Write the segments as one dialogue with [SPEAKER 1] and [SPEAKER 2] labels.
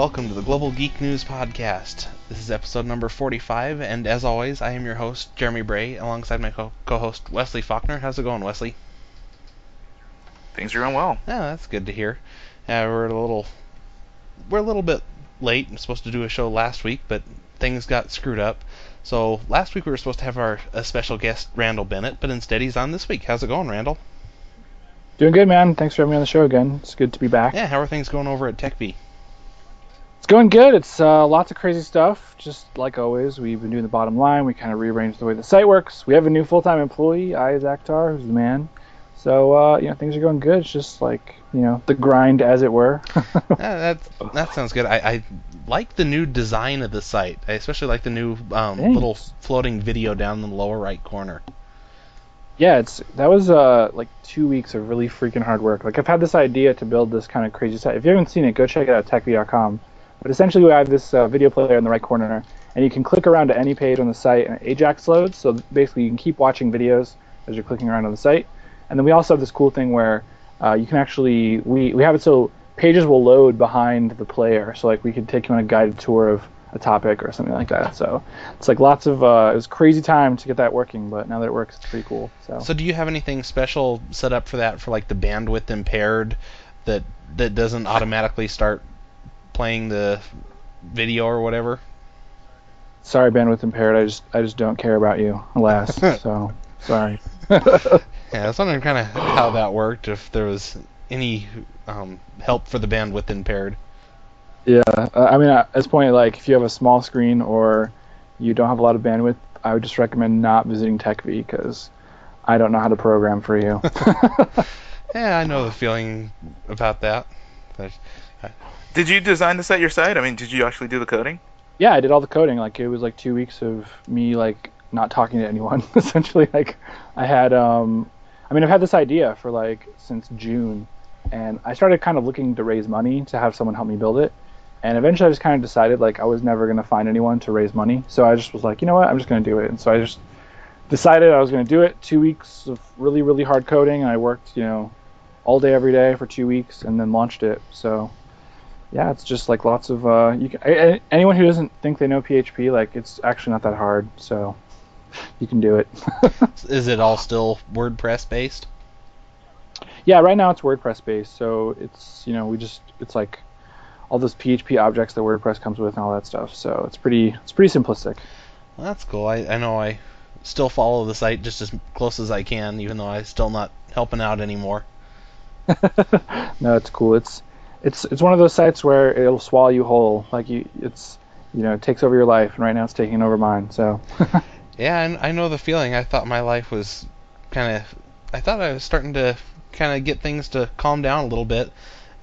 [SPEAKER 1] Hello, everybody, and welcome to the Global Geek News Podcast. This is episode number 45, and as always, I am your host, Jeremy Bray, alongside my co host, Wesley Faulkner. How's it going, Wesley?
[SPEAKER 2] Things are going well.
[SPEAKER 1] Yeah, that's good to hear. Uh, we're a little, we're a little bit late. I'm supposed to do a show last week, but things got screwed up. So last week we were supposed to have our a special guest, Randall Bennett, but instead he's on this week. How's it going, Randall?
[SPEAKER 3] Doing good, man. Thanks for having me on the show again. It's good to be back.
[SPEAKER 1] Yeah, how are things going over at TechVi?
[SPEAKER 3] It's going good. It's uh, lots of crazy stuff. Just like always, we've been doing the bottom line. We kind of rearranged the way the site works. We have a new full-time employee, Ayaz Akhtar, who's the man. So uh, you know things are going good. It's just like you know the grind, as it were.
[SPEAKER 1] yeah, that that sounds good. I, I like the new design of the site. I especially like the new um, little floating video down in the lower right corner
[SPEAKER 3] yeah, it's that was uh like two weeks of really freaking hard work. Like I've had this idea to build this kind of crazy site. If you haven't seen it, go check it out at techvi.com. But essentially, we have this uh, video player in the right corner, and you can click around to any page on the site, and Ajax loads. So basically, you can keep watching videos as you're clicking around on the site. And then we also have this cool thing where uh, you can actually we we have it so pages will load behind the player. So like we could take you on a guided tour of a topic or something like that. So it's like lots of uh, it was crazy time to get that working, but now that it works, it's pretty cool. So.
[SPEAKER 1] So do you have anything special set up for that for like the bandwidth impaired that that doesn't automatically start playing the video or whatever?
[SPEAKER 3] Sorry, bandwidth impaired. I just I just don't care about you, alas. so sorry.
[SPEAKER 1] yeah, I was wondering kind of how that worked. If there was any um, help for the bandwidth impaired.
[SPEAKER 3] Yeah, uh, I mean, at this point, like if you have a small screen or you don't have a lot of bandwidth, I would just recommend not visiting TechVi because I don't know how to program for you.
[SPEAKER 1] yeah, I know the feeling about that. But,
[SPEAKER 2] uh, did you design this at your site? I mean, did you actually do the coding?
[SPEAKER 3] Yeah, I did all the coding. Like it was like two weeks of me like not talking to anyone. Essentially, like I had, um, I mean, I've had this idea for like since June, and I started kind of looking to raise money to have someone help me build it and eventually, I just kind of decided like I was never gonna find anyone to raise money. So I just was like, you know what, I'm just gonna do it. And so I just decided I was gonna do it. Two weeks of really really hard coding. And I worked you know all day every day for two weeks, and then launched it. So yeah, it's just like lots of uh, you can, anyone who doesn't think they know PHP, like it's actually not that hard. So you can do it.
[SPEAKER 1] Is it all still WordPress based?
[SPEAKER 3] Yeah, right now it's WordPress based. So it's you know we just it's like all those PHP objects that WordPress comes with and all that stuff. So it's pretty it's pretty simplistic.
[SPEAKER 1] Well, that's cool. I, I know I still follow the site just as close as I can, even though I'm still not helping out anymore.
[SPEAKER 3] no, it's cool. It's it's it's one of those sites where it'll swallow you whole. Like you, it's you know, it takes over your life, and right now it's taking over mine. So.
[SPEAKER 1] yeah, I, I know the feeling. I thought my life was kind of. I thought I was starting to kind of get things to calm down a little bit,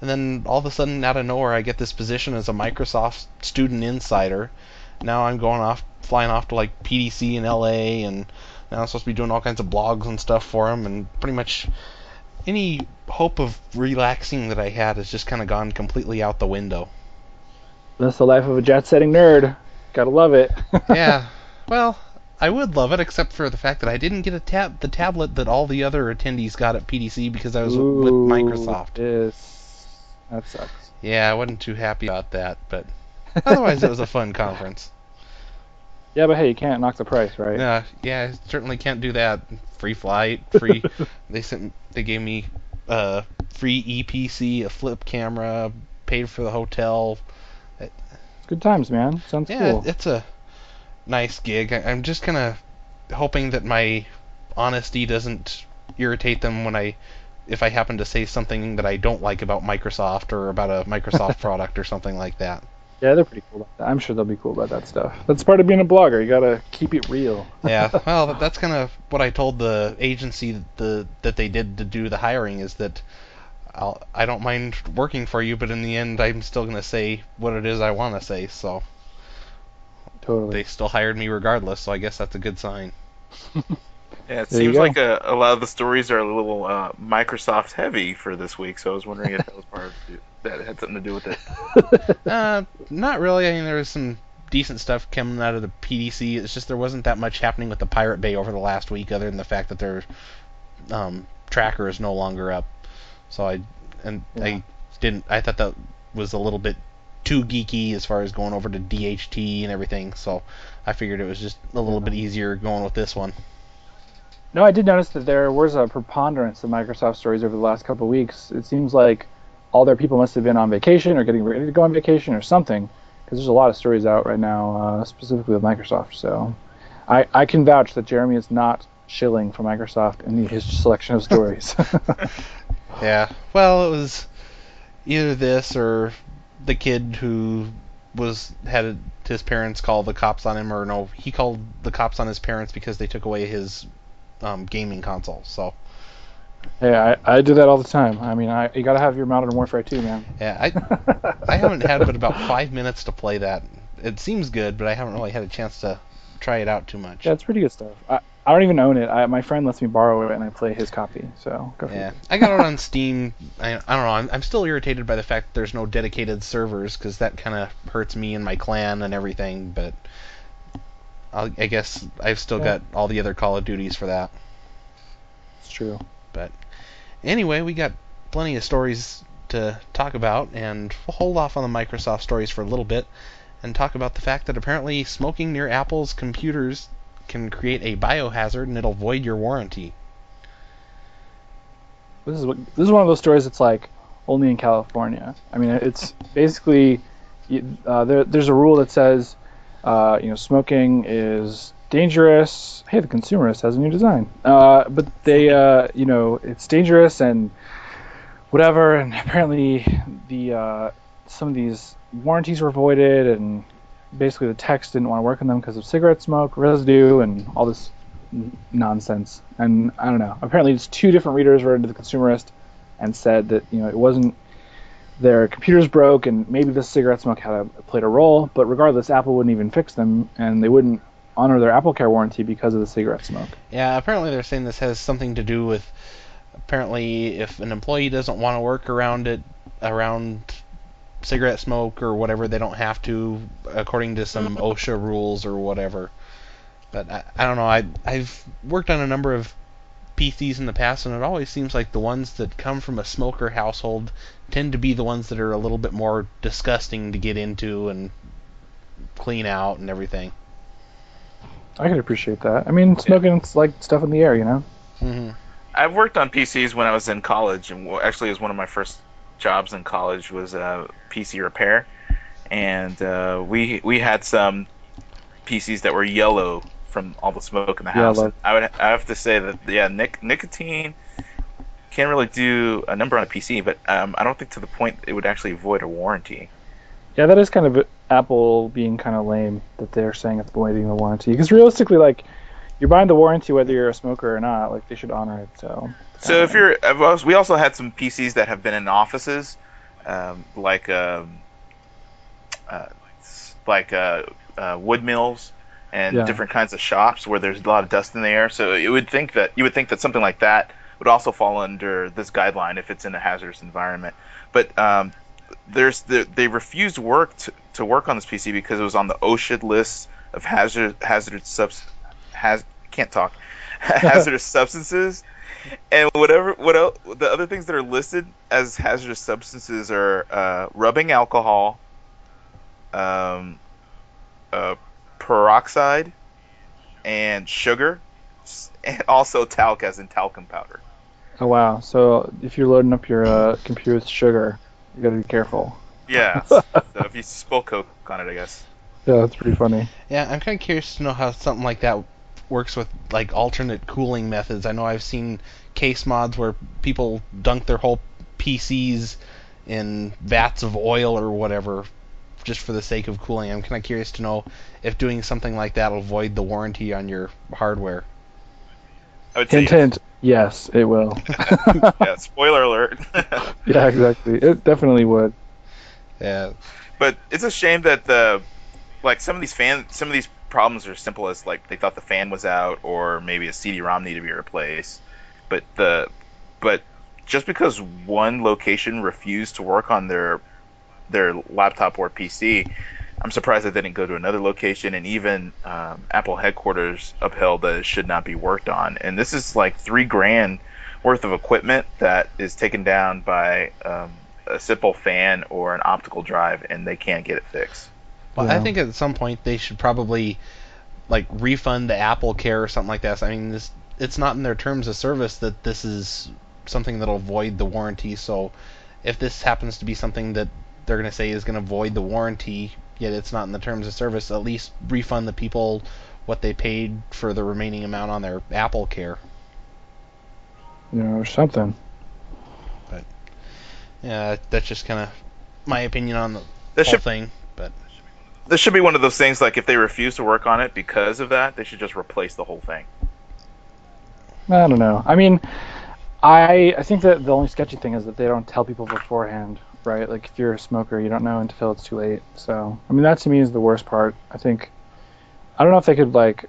[SPEAKER 1] and then all of a sudden, out of nowhere, I get this position as a Microsoft student insider. Now I'm going off, flying off to like PDC in LA, and now I'm supposed to be doing all kinds of blogs and stuff for them, and pretty much any hope of relaxing that I had has just kind of gone completely out the window.
[SPEAKER 3] That's the life of a jet-setting nerd. Gotta love it.
[SPEAKER 1] yeah. Well, I would love it, except for the fact that I didn't get a tab the tablet that all the other attendees got at PDC because I was
[SPEAKER 3] Ooh,
[SPEAKER 1] with Microsoft.
[SPEAKER 3] Yes. That sucks.
[SPEAKER 1] Yeah, I wasn't too happy about that, but otherwise it was a fun conference.
[SPEAKER 3] Yeah, but hey, you can't knock the price, right?
[SPEAKER 1] Yeah, yeah, I certainly can't do that. Free flight, free. they sent, they gave me a free Eee PC, a flip camera, paid for the hotel.
[SPEAKER 3] Good times, man. Sounds
[SPEAKER 1] yeah,
[SPEAKER 3] cool.
[SPEAKER 1] it's a nice gig. I, I'm just kind of hoping that my honesty doesn't irritate them when I if I happen to say something that I don't like about Microsoft or about a Microsoft product or something like that.
[SPEAKER 3] Yeah, they're pretty cool about that. I'm sure they'll be cool about that stuff. That's part of being a blogger. You gotta keep it real.
[SPEAKER 1] yeah, well, that's kind of what I told the agency the that they did to do the hiring is that I'll I don't mind working for you, but in the end, I'm still gonna say what it is I want to say. So
[SPEAKER 3] totally,
[SPEAKER 1] they still hired me regardless. So I guess that's a good sign.
[SPEAKER 2] Yeah, it there seems like a, a, lot of the stories are a little uh, Microsoft heavy for this week, so I was wondering if that was part of it, that had something to do with
[SPEAKER 1] it. uh, not really. I mean, there was some decent stuff coming out of the PDC. It's just there wasn't that much happening with the Pirate Bay over the last week, other than the fact that their um, tracker is no longer up. So I and yeah. I didn't. I thought that was a little bit too geeky as far as going over to DHT and everything. So I figured it was just a little bit easier going with this one.
[SPEAKER 3] No, I did notice that there was a preponderance of Microsoft stories over the last couple of weeks. It seems like all their people must have been on vacation or getting ready to go on vacation or something, because there's a lot of stories out right now, uh, specifically with Microsoft. So I, I can vouch that Jeremy is not shilling for Microsoft in his selection of stories.
[SPEAKER 1] yeah, well, it was either this or the kid who was had his parents call the cops on him, or no, he called the cops on his parents because they took away his um, gaming console. So.
[SPEAKER 3] Yeah, I, I do that all the time. I mean, I, you gotta have your Modern Warfare 2, man.
[SPEAKER 1] Yeah, I I haven't had but about five minutes to play that. It seems good, but I haven't really had a chance to try it out too much.
[SPEAKER 3] Yeah, it's pretty good stuff. I, I don't even own it. I, my friend lets me borrow it, and I play his copy. So go for
[SPEAKER 1] yeah,
[SPEAKER 3] it.
[SPEAKER 1] I got it on Steam. I, I don't know. I'm, I'm still irritated by the fact there's no dedicated servers because that kind of hurts me and my clan and everything. But I'll, i guess I've still yeah. got all the other Call of Duties for that.
[SPEAKER 3] It's true.
[SPEAKER 1] But anyway, we got plenty of stories to talk about, and we'll hold off on the Microsoft stories for a little bit and talk about the fact that apparently smoking near Apple's computers can create a biohazard and it'll void your warranty.
[SPEAKER 3] This is what, this is one of those stories that's like only in California. I mean, it's basically uh, there, there's a rule that says uh, you know smoking is dangerous. Hey, the consumerist has a new design. Uh, but they, uh, you know, it's dangerous and whatever. And apparently, the uh, some of these warranties were voided, and basically the techs didn't want to work on them because of cigarette smoke, residue, and all this n- nonsense. And I don't know. Apparently, it's two different readers wrote into the consumerist and said that you know it wasn't their computers broke and maybe the cigarette smoke had a, played a role, but regardless, Apple wouldn't even fix them and they wouldn't honor their Apple Care warranty because of the cigarette smoke.
[SPEAKER 1] Yeah, apparently they're saying this has something to do with apparently if an employee doesn't want to work around it around cigarette smoke or whatever, they don't have to according to some. OSHA rules or whatever. But I, I don't know. I I've worked on a number of PCs in the past, and it always seems like the ones that come from a smoker household tend to be the ones that are a little bit more disgusting to get into and clean out and everything.
[SPEAKER 3] I can appreciate that. I mean, smoking yeah. like stuff in the air, you know.
[SPEAKER 1] Mm-hmm.
[SPEAKER 2] I've worked on PCs when I was in college, and actually, it was one of my first jobs in college was uh, PC repair, and uh, we we had some PCs that were yellow from all the smoke in the house. I would I have to say that yeah, nic- nicotine can't really do a number on a PC, but um, I don't think to the point it would actually void a warranty.
[SPEAKER 3] Yeah, that is kind of Apple being kind of lame that they're saying it's voiding the warranty. Because realistically, like, you're buying the warranty whether you're a smoker or not. Like, they should honor it. So.
[SPEAKER 2] So if you're, we also had some PCs that have been in offices, um, like um, uh, like uh, uh, wood mills and yeah. different kinds of shops where there's a lot of dust in the air. So you would think that you would think that something like that would also fall under this guideline if it's in a hazardous environment. But um, there's the, they refused work to, to work on this PC because it was on the OSHA list of hazard hazardous subs has can't talk hazardous substances and whatever what else, the other things that are listed as hazardous substances are uh, rubbing alcohol, um, uh, peroxide, and sugar, and also talc as in talcum powder.
[SPEAKER 3] Oh wow! So if you're loading up your uh, computer with sugar, you gotta be careful.
[SPEAKER 2] Yeah. so if you spill Coke on it, I guess.
[SPEAKER 3] Yeah, that's pretty funny.
[SPEAKER 1] Yeah, I'm kind of curious to know how something like that works with like alternate cooling methods. I know I've seen case mods where people dunk their whole PCs in vats of oil or whatever just for the sake of cooling. I'm kind of curious to know if doing something like that will void the warranty on your hardware.
[SPEAKER 3] I would Hint, hint. Yes, it will.
[SPEAKER 2] yeah, spoiler alert.
[SPEAKER 3] yeah, exactly. It definitely would.
[SPEAKER 1] Yeah.
[SPEAKER 2] But it's a shame that the like some of these fan some of these problems are as simple as like they thought the fan was out or maybe a CD-ROM needed to be replaced. But the but just because one location refused to work on their their laptop or PC I'm surprised they didn't go to another location, and even um, Apple headquarters upheld that it should not be worked on. And this is like three grand worth of equipment that is taken down by um, a simple fan or an optical drive, and they can't get it fixed.
[SPEAKER 1] Well, yeah. I think at some point they should probably like refund the Apple Care or something like that. I mean, this it's not in their terms of service that this is something that'll void the warranty. So if this happens to be something that they're going to say is going to void the warranty, yet it's not in the terms of service, at least refund the people what they paid for the remaining amount on their Apple Care.
[SPEAKER 3] You know, or something.
[SPEAKER 1] But yeah, that's just kind of my opinion on the this whole should, thing. But
[SPEAKER 2] this should be one of those things like if they refuse to work on it because of that, they should just replace the whole thing.
[SPEAKER 3] I don't know. I mean, I I think that the only sketchy thing is that they don't tell people beforehand, right? Like if you're a smoker, you don't know until it's too late. So I mean, that to me is the worst part. I think I don't know if they could like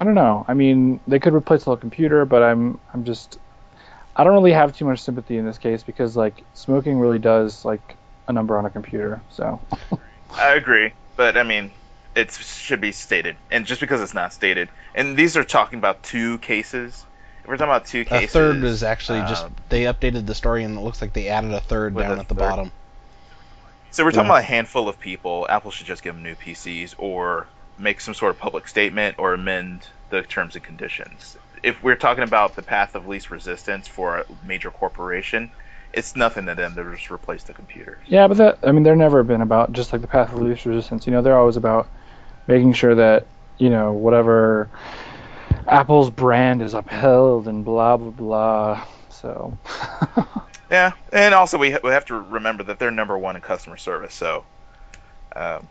[SPEAKER 3] I don't know. I mean, they could replace the whole computer, but I'm I'm just I don't really have too much sympathy in this case because like smoking really does like a number on a computer. So
[SPEAKER 2] I agree, but I mean, it should be stated, and just because it's not stated, and these are talking about two cases. If we're talking about two cases.
[SPEAKER 1] A third is actually just uh, they updated the story, and it looks like they added a third down at the bottom.
[SPEAKER 2] So we're talking yeah. about a handful of people. Apple should just give them new PCs, or make some sort of public statement, or amend the terms and conditions if we're talking about the path of least resistance for a major corporation, it's nothing to them to just replace the computers.
[SPEAKER 3] Yeah, but that I mean, they're never been about just like the path of least resistance. You know, they're always about making sure that you know whatever Apple's brand is upheld and blah blah blah. So.
[SPEAKER 2] yeah, and also we ha- we have to remember that they're number one in customer service. So, um,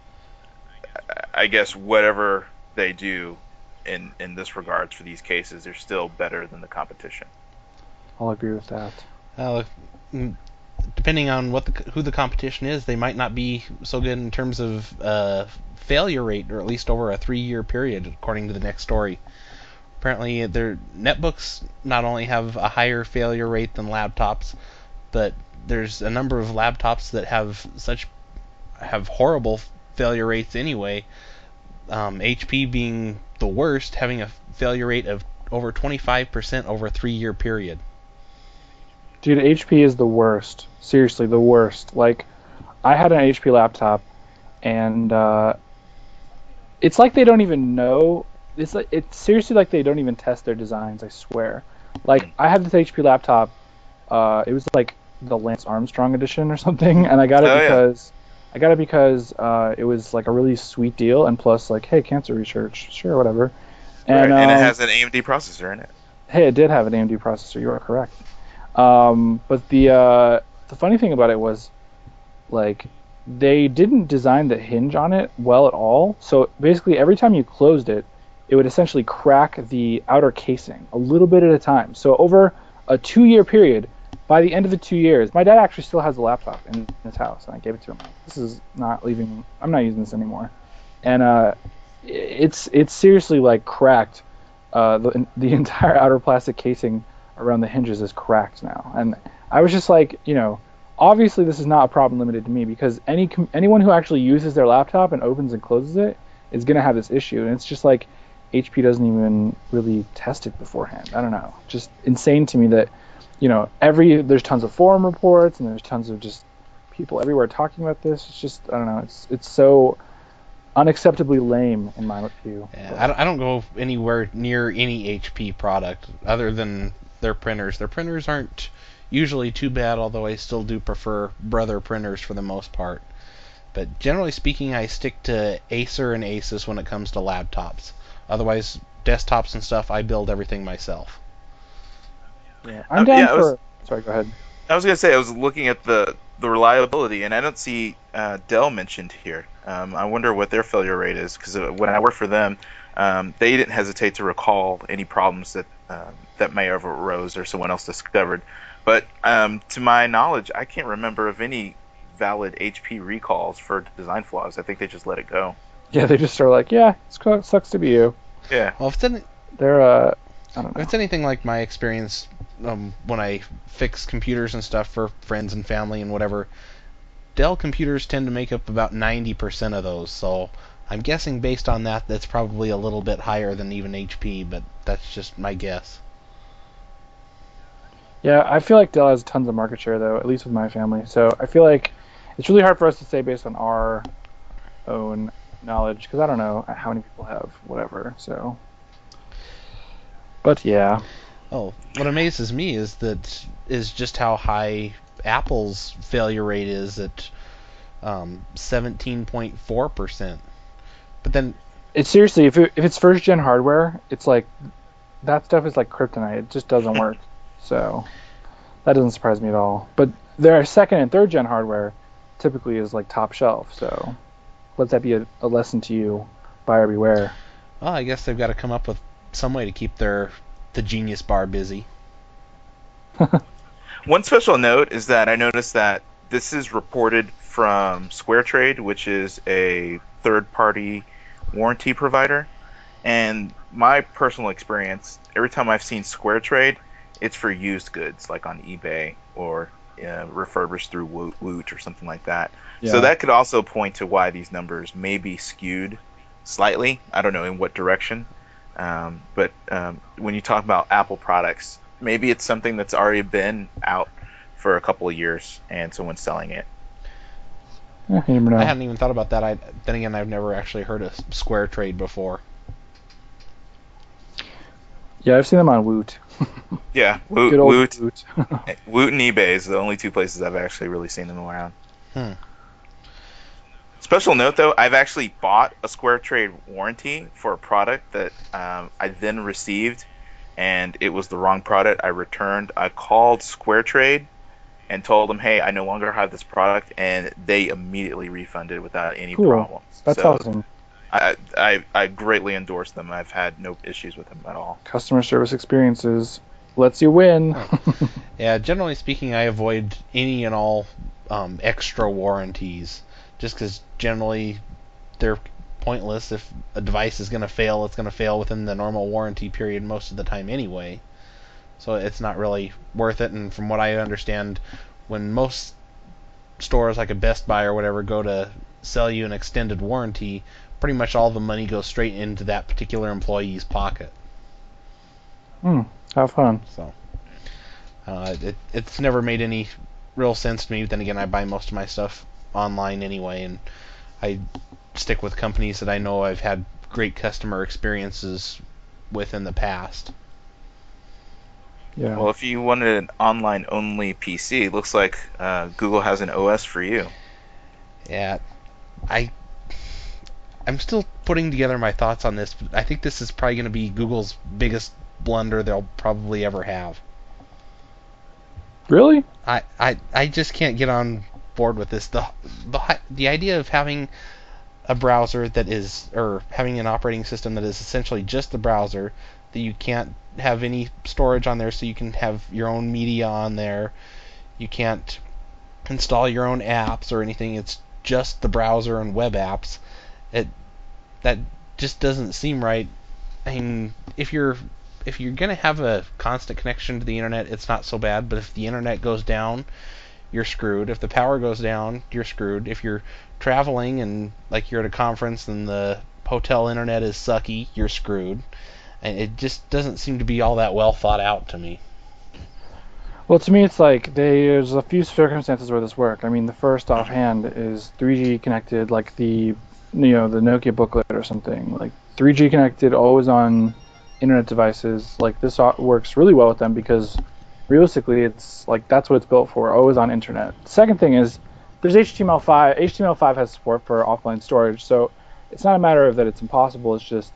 [SPEAKER 2] I guess whatever they do in in this regards for these cases, they're still better than the competition.
[SPEAKER 3] I'll agree with that.
[SPEAKER 1] Uh, depending on what the, who the competition is, they might not be so good in terms of uh, failure rate, or at least over a three-year period, according to the next story. Apparently, their netbooks not only have a higher failure rate than laptops, but there's a number of laptops that have such have horrible failure rates anyway. Um, HP being the worst, having a failure rate of over 25% over a three year period.
[SPEAKER 3] Dude, HP is the worst. Seriously, the worst. Like, I had an HP laptop, and uh, it's like they don't even know. It's like it's seriously like they don't even test their designs. I swear. Like, I had this HP laptop. Uh, it was like the Lance Armstrong edition or something, and I got it oh, because I got it because uh, it was like a really sweet deal, and plus like, hey, cancer research, sure, whatever.
[SPEAKER 2] And, right, and um, it has an AMD processor in it.
[SPEAKER 3] Hey, it did have an AMD processor. You are correct. Um, but the uh, the funny thing about it was, like, they didn't design the hinge on it well at all. So basically, every time you closed it, it would essentially crack the outer casing a little bit at a time. So over a two-year period, by the end of the two years, my dad actually still has a laptop in his house, and I gave it to him. This is not leaving. I'm not using this anymore, and uh, it's it's seriously like cracked. Uh, the the entire outer plastic casing around the hinges is cracked now, and I was just like, you know, obviously this is not a problem limited to me because any anyone who actually uses their laptop and opens and closes it is gonna have this issue, and it's just like HP doesn't even really test it beforehand. I don't know, just insane to me that you know, every there's tons of forum reports and there's tons of just people everywhere talking about this. It's just I don't know. It's it's so unacceptably lame in my view.
[SPEAKER 1] Yeah, I I don't go anywhere near any HP product other than their printers. Their printers aren't usually too bad, although I still do prefer Brother printers for the most part. But generally speaking, I stick to Acer and Asus when it comes to laptops. Otherwise, desktops and stuff, I build everything myself.
[SPEAKER 3] Yeah, I'm down yeah, for. Was, sorry, go ahead.
[SPEAKER 2] I was gonna say I was looking at the the reliability, and I don't see uh, Dell mentioned here. Um, I wonder what their failure rate is because uh, when I worked for them, um, they didn't hesitate to recall any problems that uh, that may have arose or someone else discovered. But um, to my knowledge, I can't remember of any valid HP recalls for design flaws. I think they just let it go.
[SPEAKER 3] Yeah, they just are like, yeah, it sucks to be you.
[SPEAKER 2] Yeah.
[SPEAKER 1] Well, if it's
[SPEAKER 3] they're uh, I don't know.
[SPEAKER 1] If it's anything like my experience um, when I fix computers and stuff for friends and family and whatever, Dell computers tend to make up about 90% of those. So I'm guessing based on that, that's probably a little bit higher than even HP, but that's just my guess.
[SPEAKER 3] Yeah, I feel like Dell has tons of market share though, at least with my family. So I feel like it's really hard for us to say based on our own knowledge because I don't know how many people have whatever. So, but yeah.
[SPEAKER 1] Oh, what amazes me is that is just how high Apple's failure rate is at um, 17.4 percent. But then
[SPEAKER 3] it's seriously if it, if it's first gen hardware, it's like that stuff is like kryptonite. It just doesn't work. So that doesn't surprise me at all. But their second and third gen hardware typically is like top shelf. So let that be a, a lesson to you, buyer beware.
[SPEAKER 1] Well, I guess they've got to come up with some way to keep their the Genius Bar busy.
[SPEAKER 2] One special note is that I noticed that this is reported from SquareTrade, which is a third-party warranty provider. And my personal experience, every time I've seen SquareTrade, it's for used goods, like on eBay or uh, refurbished through Woot or something like that. Yeah. So that could also point to why these numbers may be skewed slightly. I don't know in what direction. Um, but um, when you talk about Apple products, maybe it's something that's already been out for a couple of years and someone's selling it.
[SPEAKER 3] Yeah, I
[SPEAKER 1] hadn't even thought about that. I then again, I've never actually heard of Square Trade before.
[SPEAKER 3] Yeah, I've seen them on Woot.
[SPEAKER 2] yeah, Woot, Good old Woot, Woot. Woot and eBay is the only two places I've actually really seen them around. Hmm. Special note though, I've actually bought a Square Trade warranty for a product that um, I then received, and it was the wrong product. I returned. I called Square Trade and told them, "Hey, I no longer have this product," and they immediately refunded without any cool. problems.
[SPEAKER 3] That's so awesome.
[SPEAKER 2] I, I I greatly endorse them. I've had no issues with them at all.
[SPEAKER 3] Customer service experiences lets you win.
[SPEAKER 1] yeah, generally speaking, I avoid any and all um, extra warranties just because generally they're pointless. If a device is going to fail, it's going to fail within the normal warranty period most of the time anyway. So it's not really worth it. And from what I understand, when most stores like a Best Buy or whatever go to sell you an extended warranty, pretty much all the money goes straight into that particular employee's pocket.
[SPEAKER 3] Hmm. Have fun.
[SPEAKER 1] So, uh, it, it's never made any real sense to me. But then again, I buy most of my stuff online anyway, and I stick with companies that I know I've had great customer experiences with in the past.
[SPEAKER 2] Yeah. Well, if you wanted an online only PC, it looks like uh, Google has an OS for you.
[SPEAKER 1] Yeah, I I'm still putting together my thoughts on this, but I think this is probably going to be Google's biggest blunder they'll probably ever have.
[SPEAKER 3] Really?
[SPEAKER 1] I, I, I just can't get on board with this. The, the the idea of having a browser that is or having an operating system that is essentially just the browser that you can't have any storage on there so you can have your own media on there. You can't install your own apps or anything. It's just the browser and web apps. It that just doesn't seem right. I mean, if you're if you're gonna have a constant connection to the internet, it's not so bad. But if the internet goes down, you're screwed. If the power goes down, you're screwed. If you're traveling and like you're at a conference and the hotel internet is sucky, you're screwed. And it just doesn't seem to be all that well thought out to me.
[SPEAKER 3] Well, to me, it's like there's a few circumstances where this work. I mean, the first offhand is 3G connected, like the you know the Nokia booklet or something. Like 3G connected, always on internet devices, like this works really well with them because realistically, it's like that's what it's built for, always on internet. Second thing is there's HTML5. HTML5 has support for offline storage, so it's not a matter of that it's impossible. It's just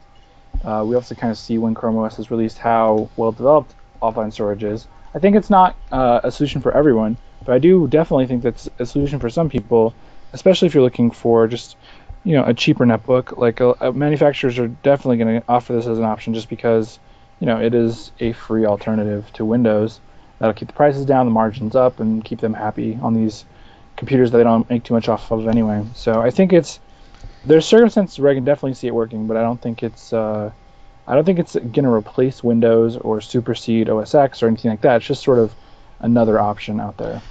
[SPEAKER 3] uh, we to kind of see when Chrome OS has released how well developed offline storage is. I think it's not uh, a solution for everyone, but I do definitely think that's a solution for some people, especially if you're looking for just you know a cheaper netbook. Like uh, uh manufacturers are definitely going to offer this as an option just because you know it is a free alternative to Windows. That'll keep the prices down, the margins up, and keep them happy on these computers that they don't make too much off of anyway. So I think it's there's circumstances where I can definitely see it working, but I don't think it's uh, I don't think it's going to replace Windows or supersede OS X or anything like that. It's just sort of another option out there.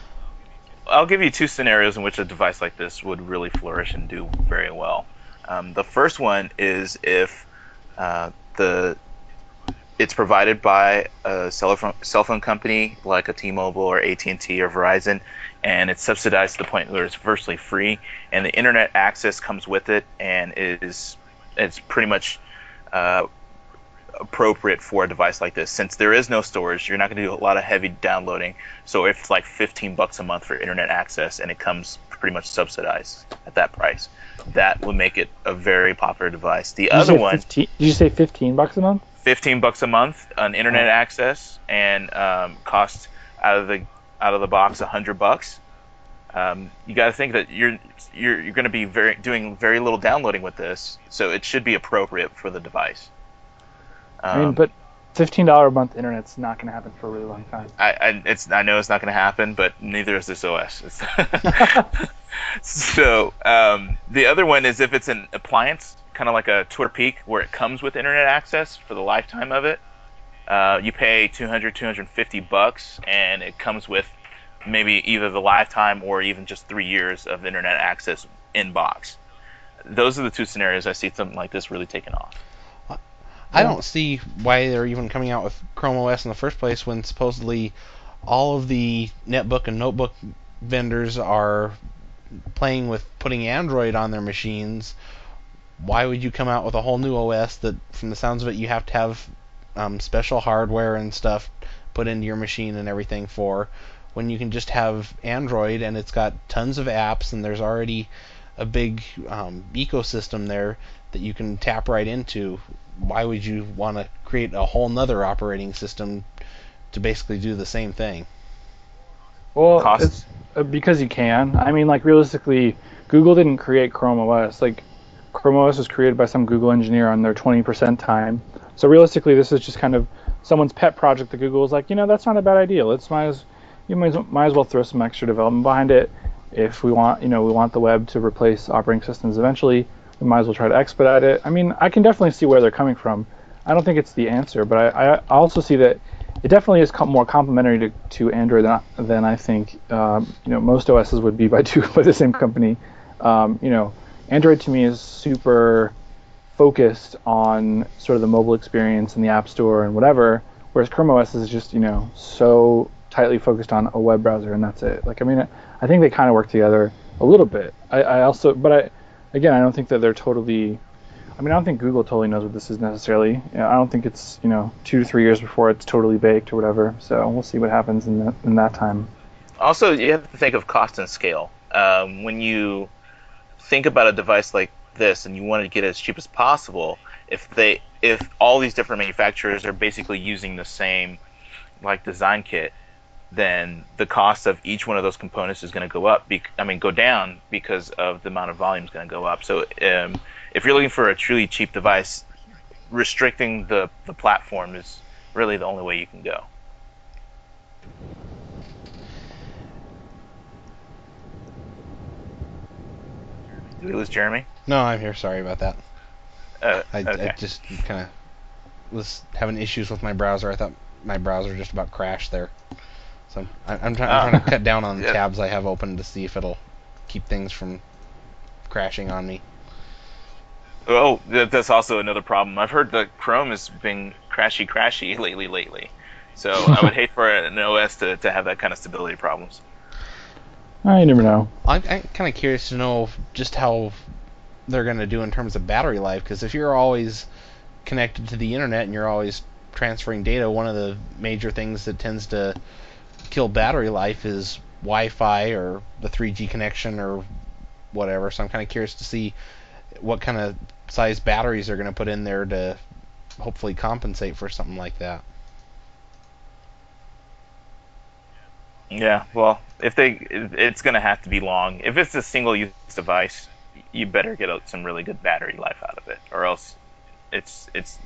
[SPEAKER 2] I'll give you two scenarios in which a device like this would really flourish and do very well. Um, the first one is if uh, the it's provided by a cell phone, cell phone company like a T-Mobile or AT&T or Verizon, and it's subsidized to the point where it's virtually free, and the internet access comes with it, and is it's pretty much uh, appropriate for a device like this. Since there is no storage, you're not going to do a lot of heavy downloading. So if it's like 15 bucks a month for internet access, and it comes pretty much subsidized at that price, that would make it a very popular device. The
[SPEAKER 3] Did
[SPEAKER 2] other one.
[SPEAKER 3] 15, did you say 15 bucks a month?
[SPEAKER 2] 15 bucks a month on internet access and um, cost out of the out of the box 100 bucks um, you got to think that you're you're, you're going to be very doing very little downloading with this so it should be appropriate for the device
[SPEAKER 3] I mean,
[SPEAKER 2] Um,
[SPEAKER 3] but $15 a month internet's not going to happen for a really long time.
[SPEAKER 2] I, I it's I know it's not going to happen, but neither is this OS. So um, the other one is if it's an appliance, kind of like a Twitter Peek, where it comes with internet access for the lifetime of it. Uh, you pay 200, 250 bucks, and it comes with maybe either the lifetime or even just three years of internet access in box. Those are the two scenarios I see something like this really taking off.
[SPEAKER 1] I don't see why they're even coming out with Chrome OS in the first place when supposedly all of the netbook and notebook vendors are playing with putting Android on their machines. Why would you come out with a whole new OS that, from the sounds of it, you have to have um, special hardware and stuff put into your machine and everything for, when you can just have Android and it's got tons of apps and there's already a big um, ecosystem there that you can tap right into? Why would you want to create a whole nother operating system to basically do the same thing?
[SPEAKER 3] Well,
[SPEAKER 2] Costs.
[SPEAKER 3] it's uh, because you can. I mean, like realistically, Google didn't create Chrome OS. Like Chrome OS was created by some Google engineer on their 20% time. So realistically, this is just kind of someone's pet project that Google is like, you know, that's not a bad idea. Let's might as you might, as- might as well throw some extra development behind it. If we want, you know, we want the web to replace operating systems eventually, we might as well try to expedite it. I mean, I can definitely see where they're coming from. I don't think it's the answer, but I, I also see that it definitely is com- more complementary to, to Android than, than I think um, you know most OSs would be by two by the same company. Um, you know, Android to me is super focused on sort of the mobile experience and the App Store and whatever, whereas Chrome OS is just you know so tightly focused on a web browser and that's it. Like I mean, I think they kind of work together a little bit. I, I also, but I again, I don't think that they're totally I mean, I don't think Google totally knows what this is necessarily. You know, I don't think it's you know two to three years before it's totally baked or whatever. So we'll see what happens in that in that time.
[SPEAKER 2] Also, you have to think of cost and scale. Um, when you think about a device like this and you want to get it as cheap as possible, if they if all these different manufacturers are basically using the same like design kit, then the cost of each one of those components is going to go up. Bec- I mean, go down because of the amount of volume is going to go up. So, um, if you're looking for a truly cheap device, restricting the the platform is really the only way you can go. Did we lose Jeremy?
[SPEAKER 1] No, I'm here. Sorry about that.
[SPEAKER 2] Uh,
[SPEAKER 1] I,
[SPEAKER 2] okay.
[SPEAKER 1] I just kind of was having issues with my browser. I thought my browser just about crashed there. So I, I'm, try- I'm
[SPEAKER 2] Ah.
[SPEAKER 1] trying to cut down on the
[SPEAKER 2] Yeah.
[SPEAKER 1] tabs I have open to see if it'll keep things from crashing on me.
[SPEAKER 2] Oh, that's also another problem. I've heard that Chrome has been crashy, crashy lately, lately. So I would hate for an OS to, to have that kind of stability problems.
[SPEAKER 3] Ah, I never know.
[SPEAKER 1] I'm, I'm kind of curious to know just how they're going to do in terms of battery life, because if you're always connected to the internet and you're always transferring data, one of the major things that tends to kill battery life is Wi-Fi or the 3G connection or whatever. So I'm kind of curious to see what kind of size batteries they're going to put in there to hopefully compensate for something like that.
[SPEAKER 2] Yeah, well, if they, it's going to have to be long. If it's a single-use device, you better get a- some really good battery life out of it, or else it's it's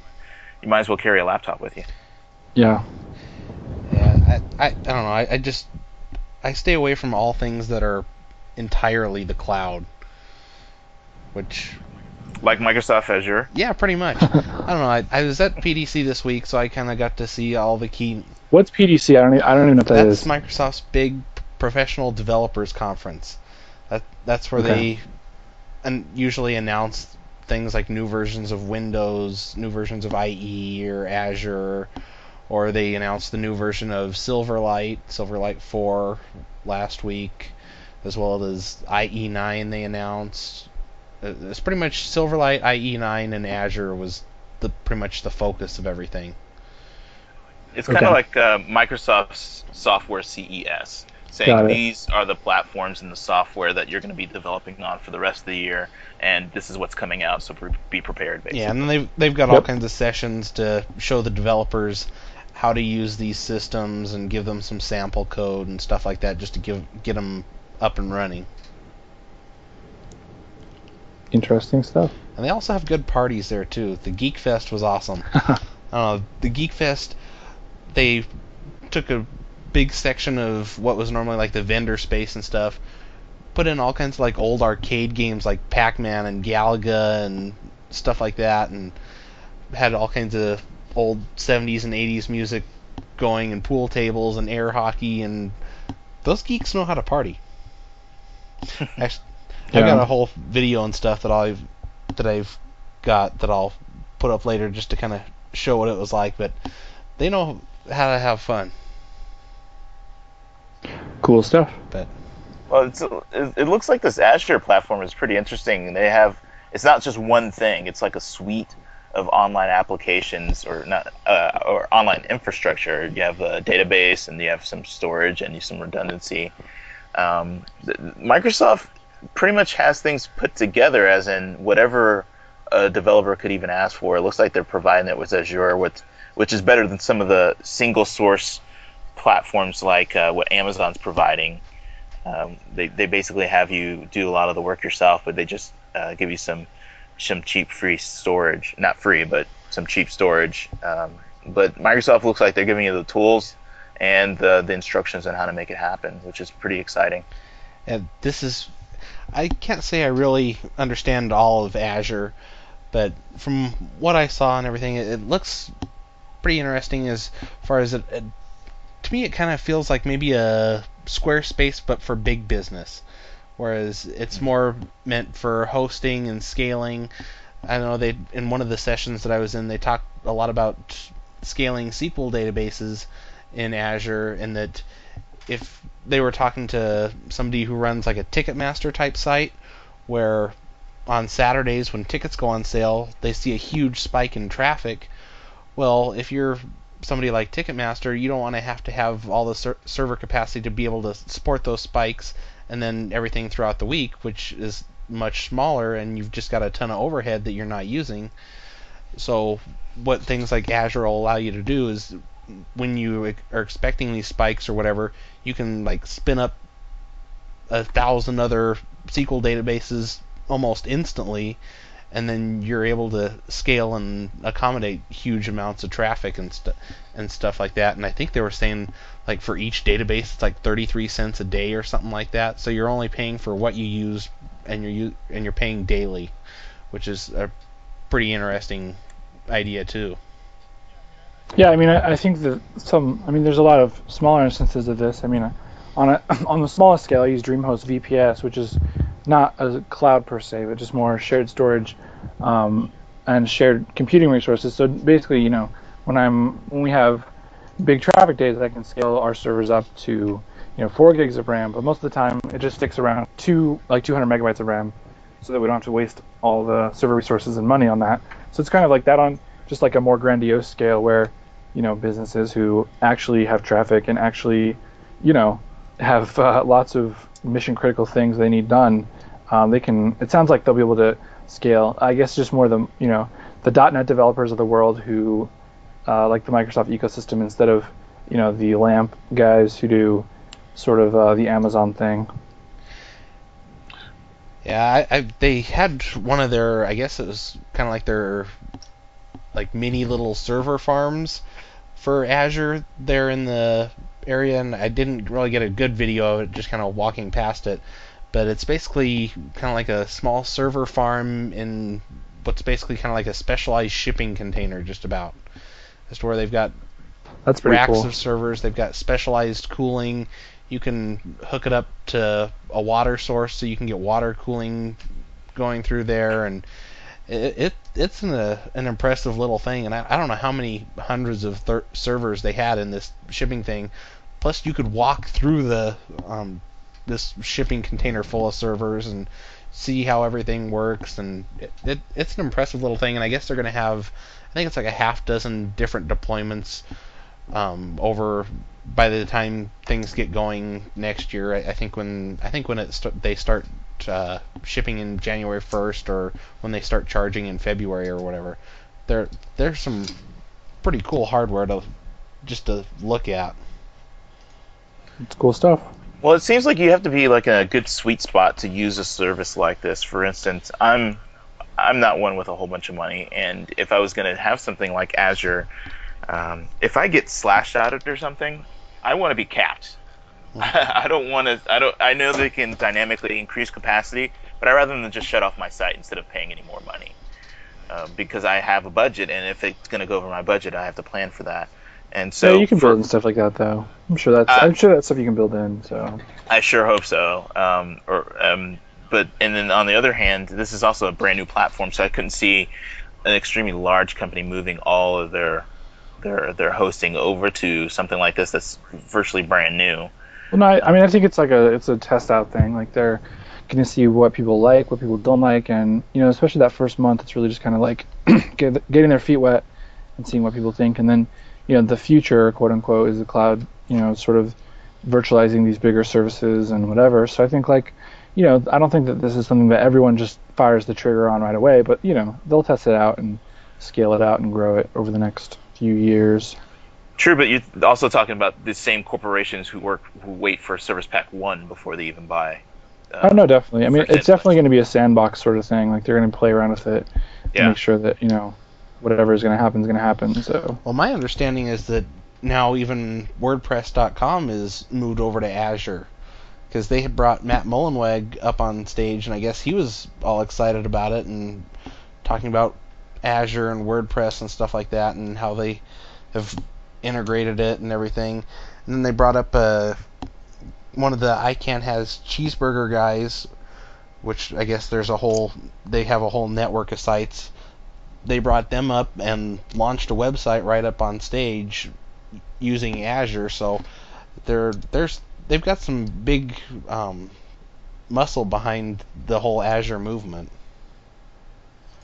[SPEAKER 2] you might as well carry a laptop with you.
[SPEAKER 3] Yeah.
[SPEAKER 1] Yeah, I, I, I don't know. I, I just I stay away from all things that are entirely the cloud. Which,
[SPEAKER 2] Like Microsoft Azure.
[SPEAKER 1] yeah, pretty much. I don't know. I, I was at PDC this week, so I kind of got to see all the key.
[SPEAKER 3] What's PDC? I don't. I don't even know what that
[SPEAKER 1] That's
[SPEAKER 3] is.
[SPEAKER 1] Microsoft's big professional developers conference. That that's where
[SPEAKER 3] Okay.
[SPEAKER 1] they and usually announce things like new versions of Windows, new versions of IE or Azure, or they announced the new version of Silverlight, Silverlight 4 last week, as well as IE9 they announced. Uh, it's pretty much Silverlight, IE9, and Azure was the pretty much the focus of everything.
[SPEAKER 2] It's kind of like uh, Microsoft's software CES, saying these are the platforms and the software that you're going to be developing on for the rest of the year, and this is what's coming out, so be prepared. Basically.
[SPEAKER 1] Yeah, and they've they've got yep. all kinds of sessions to show the developers how to use these systems and give them some sample code and stuff like that, just to give get them up and running.
[SPEAKER 3] Interesting stuff.
[SPEAKER 1] And they also have good parties there too. The Geek Fest was awesome. uh, the Geek Fest, they took a big section of what was normally like the vendor space and stuff, put in all kinds of like old arcade games like Pac-Man and Galaga and stuff like that, and had all kinds of old 70s and 80s music going and pool tables and air hockey and those geeks know how to party. Actually, yeah. I've got a whole video and stuff that I've that I've got that I'll put up later just to kind of show what it was like. But they know how to have fun.
[SPEAKER 3] Cool stuff.
[SPEAKER 1] But
[SPEAKER 2] well, it looks like this Azure platform is pretty interesting. They have it's not just one thing; it's like a suite of online applications or not uh, or online infrastructure. You have a database and you have some storage and you have some redundancy. Um, Microsoft pretty much has things put together, as in whatever a developer could even ask for. It looks like they're providing it with Azure, which which is better than some of the single source platforms like uh, what Amazon's providing. Um, they, they basically have you do a lot of the work yourself, but they just uh, give you some some cheap free storage, not free, but some cheap storage. Um, but Microsoft looks like they're giving you the tools and the, the instructions on how to make it happen, which is pretty exciting.
[SPEAKER 1] And this is, I can't say I really understand all of Azure, but from what I saw and everything, it, it looks pretty interesting as far as it, it to me, it kind of feels like maybe a Squarespace, but for big business. Whereas it's more meant for hosting and scaling. I know they in one of the sessions that I was in, they talked a lot about scaling SQL databases in Azure, and that if they were talking to somebody who runs like a Ticketmaster type site, where on Saturdays when tickets go on sale, they see a huge spike in traffic. Well, if you're somebody like Ticketmaster, you don't want to have to have all the ser- server capacity to be able to support those spikes and then everything throughout the week, which is much smaller, and you've just got a ton of overhead that you're not using. So, what things like Azure will allow you to do is when you are expecting these spikes or whatever, you can like spin up a thousand other SQL databases almost instantly and then you're able to scale and accommodate huge amounts of traffic and stuff and stuff like that. And I think they were saying like for each database it's like 33 cents a day or something like that. So you're only paying for what you use and you're and you're paying daily, which is a pretty interesting idea too.
[SPEAKER 3] Yeah, I mean, I, I think that some. I mean, there's a lot of smaller instances of this. I mean, on a on the smallest scale, I use DreamHost VPS, which is not a cloud per se, but just more shared storage um, and shared computing resources. So basically, you know, when I'm when we have big traffic days, I can scale our servers up to you know four gigs of RAM, but most of the time it just sticks around two like 200 megabytes of RAM, so that we don't have to waste all the server resources and money on that. So it's kind of like that on just like a more grandiose scale where you know businesses who actually have traffic and actually you know have uh, lots of mission critical things they need done, um, they can. It sounds like they'll be able to scale. I guess just more the you know the .NET developers of the world who uh, like the Microsoft ecosystem instead of you know the LAMP guys who do sort of uh, the Amazon thing.
[SPEAKER 1] Yeah, I, I, they had one of their. I guess it was kind of like their like mini little server farms for Azure there in the area, and I didn't really get a good video of it, just kind of walking past it. But it's basically kind of like a small server farm in what's basically kind of like a specialized shipping container, just about. As to where they've got
[SPEAKER 3] That's
[SPEAKER 1] racks
[SPEAKER 3] cool.
[SPEAKER 1] of servers, they've got specialized cooling. You can hook it up to a water source so you can get water cooling going through there, and it, it it's an, uh, an impressive little thing, and I, I don't know how many hundreds of thir- servers they had in this shipping thing. Plus, you could walk through the um, this shipping container full of servers and see how everything works, and it, it it's an impressive little thing. And I guess they're gonna have, I think it's like a half dozen different deployments um, over by the time things get going next year. I, I think when I think when it st- they start uh, shipping in January 1st or when they start charging in February or whatever. There there's some pretty cool hardware to just to look at.
[SPEAKER 3] It's cool stuff.
[SPEAKER 2] Well, it seems like you have to be like in a good sweet spot to use a service like this. For instance, I'm I'm not one with a whole bunch of money, and if I was going to have something like Azure, um, if I get slashed out of it or something, I want to be capped. I don't want to. I don't. I know they can dynamically increase capacity, but I rather than just shut off my site instead of paying any more money, uh, because I have a budget, and if it's going to go over my budget, I have to plan for that. And so
[SPEAKER 3] yeah, you can build in stuff like that, though. I'm sure that's.
[SPEAKER 2] Uh,
[SPEAKER 3] I'm sure that's stuff you can build in. So.
[SPEAKER 2] I sure hope so. Um, or um, but and then on the other hand, this is also a brand new platform, so I couldn't see an extremely large company moving all of their their their hosting over to something like this that's virtually brand new.
[SPEAKER 3] Well, no, I, I mean I think it's like a it's a test out thing. Like they're going to see what people like, what people don't like, and you know especially that first month, it's really just kind of like get, getting their feet wet and seeing what people think, and then you know the future, quote unquote, is the cloud. You know, sort of virtualizing these bigger services and whatever. So I think like you know I don't think that this is something that everyone just fires the trigger on right away, but you know they'll test it out and scale it out and grow it over the next few years.
[SPEAKER 2] True, but you're also talking about the same corporations who work who wait for Service Pack One before they even buy.
[SPEAKER 3] Uh, oh no, definitely. I mean, it's definitely going to be a sandbox sort of thing. Like they're going to play around with it yeah. to make sure that you know whatever is going to happen is going to happen. So.
[SPEAKER 1] Well, my understanding is that now even WordPress.com is moved over to Azure because they had brought Matt Mullenweg up on stage, and I guess he was all excited about it and talking about Azure and WordPress and stuff like that, and how they have integrated it and everything. And then they brought up uh, one of the I Can Has Cheezburger guys, which I guess there's a whole they have a whole network of sites. They brought them up and launched a website right up on stage using Azure. So they're there's they've got some big um, muscle behind the whole Azure movement.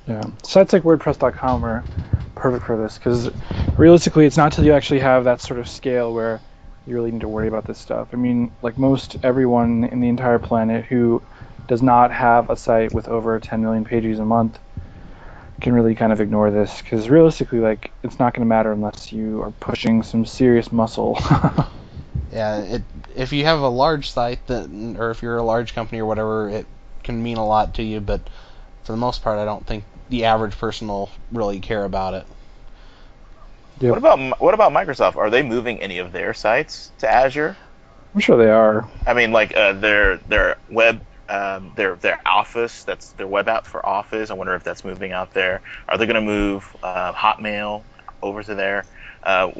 [SPEAKER 3] Yeah, sites like WordPress.com are perfect for this because realistically, it's not until you actually have that sort of scale where you really need to worry about this stuff. I mean, like most everyone in the entire planet who does not have a site with over 10 million pages a month can really kind of ignore this because realistically, like, it's not going to matter unless you are pushing some serious muscle.
[SPEAKER 1] yeah, it, if you have a large site that, or if you're a large company or whatever, it can mean a lot to you, but for the most part, I don't think the average person will really care about it.
[SPEAKER 2] Yep. What about what about Microsoft? Are they moving any of their sites to Azure?
[SPEAKER 3] I'm sure they are.
[SPEAKER 2] I mean, like uh, their their web, um, their their Office. That's their web app for Office. I wonder if that's moving out there. Are they going to move uh, Hotmail over to there? Uh,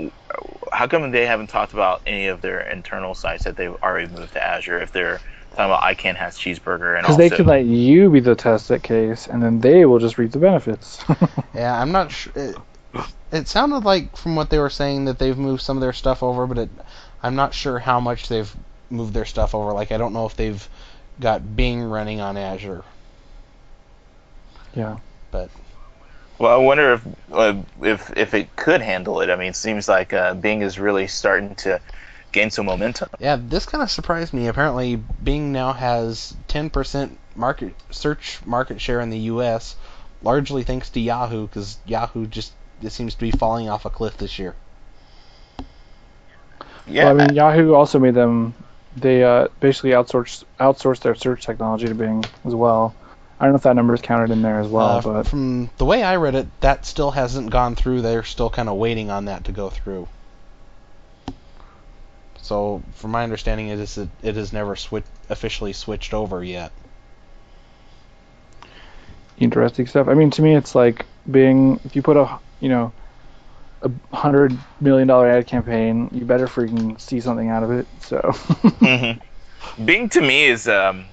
[SPEAKER 2] how come they haven't talked about any of their internal sites that they've already moved to Azure? If they're talking about I Can Has Cheezburger and
[SPEAKER 3] because they could let you be the test case, and then they will just reap the benefits.
[SPEAKER 1] yeah, I'm not sure it sounded like from what they were saying that they've moved some of their stuff over, but it, I'm not sure how much they've moved their stuff over. Like I don't know if they've got Bing running on Azure.
[SPEAKER 3] Yeah.
[SPEAKER 1] But.
[SPEAKER 2] Well, I wonder if uh, if if it could handle it. I mean, it seems like uh, Bing is really starting to gain some momentum.
[SPEAKER 1] Yeah, this kind of surprised me. Apparently, Bing now has 10% market search market share in the U.S., largely thanks to Yahoo, because Yahoo just it seems to be falling off a cliff this year.
[SPEAKER 3] Yeah, well, I mean Yahoo also made them. They uh, basically outsourced outsourced their search technology to Bing as well. I don't know if that number is counted in there as well, uh, but
[SPEAKER 1] from the way I read it, that still hasn't gone through. They're still kind of waiting on that to go through. So, from my understanding, it is it has never switch, officially switched over yet.
[SPEAKER 3] Interesting stuff. I mean, to me, it's like Bing if you put a you know, a hundred million dollar ad campaign, you better freaking see something out of it. So.
[SPEAKER 2] mm-hmm. Bing to me is um,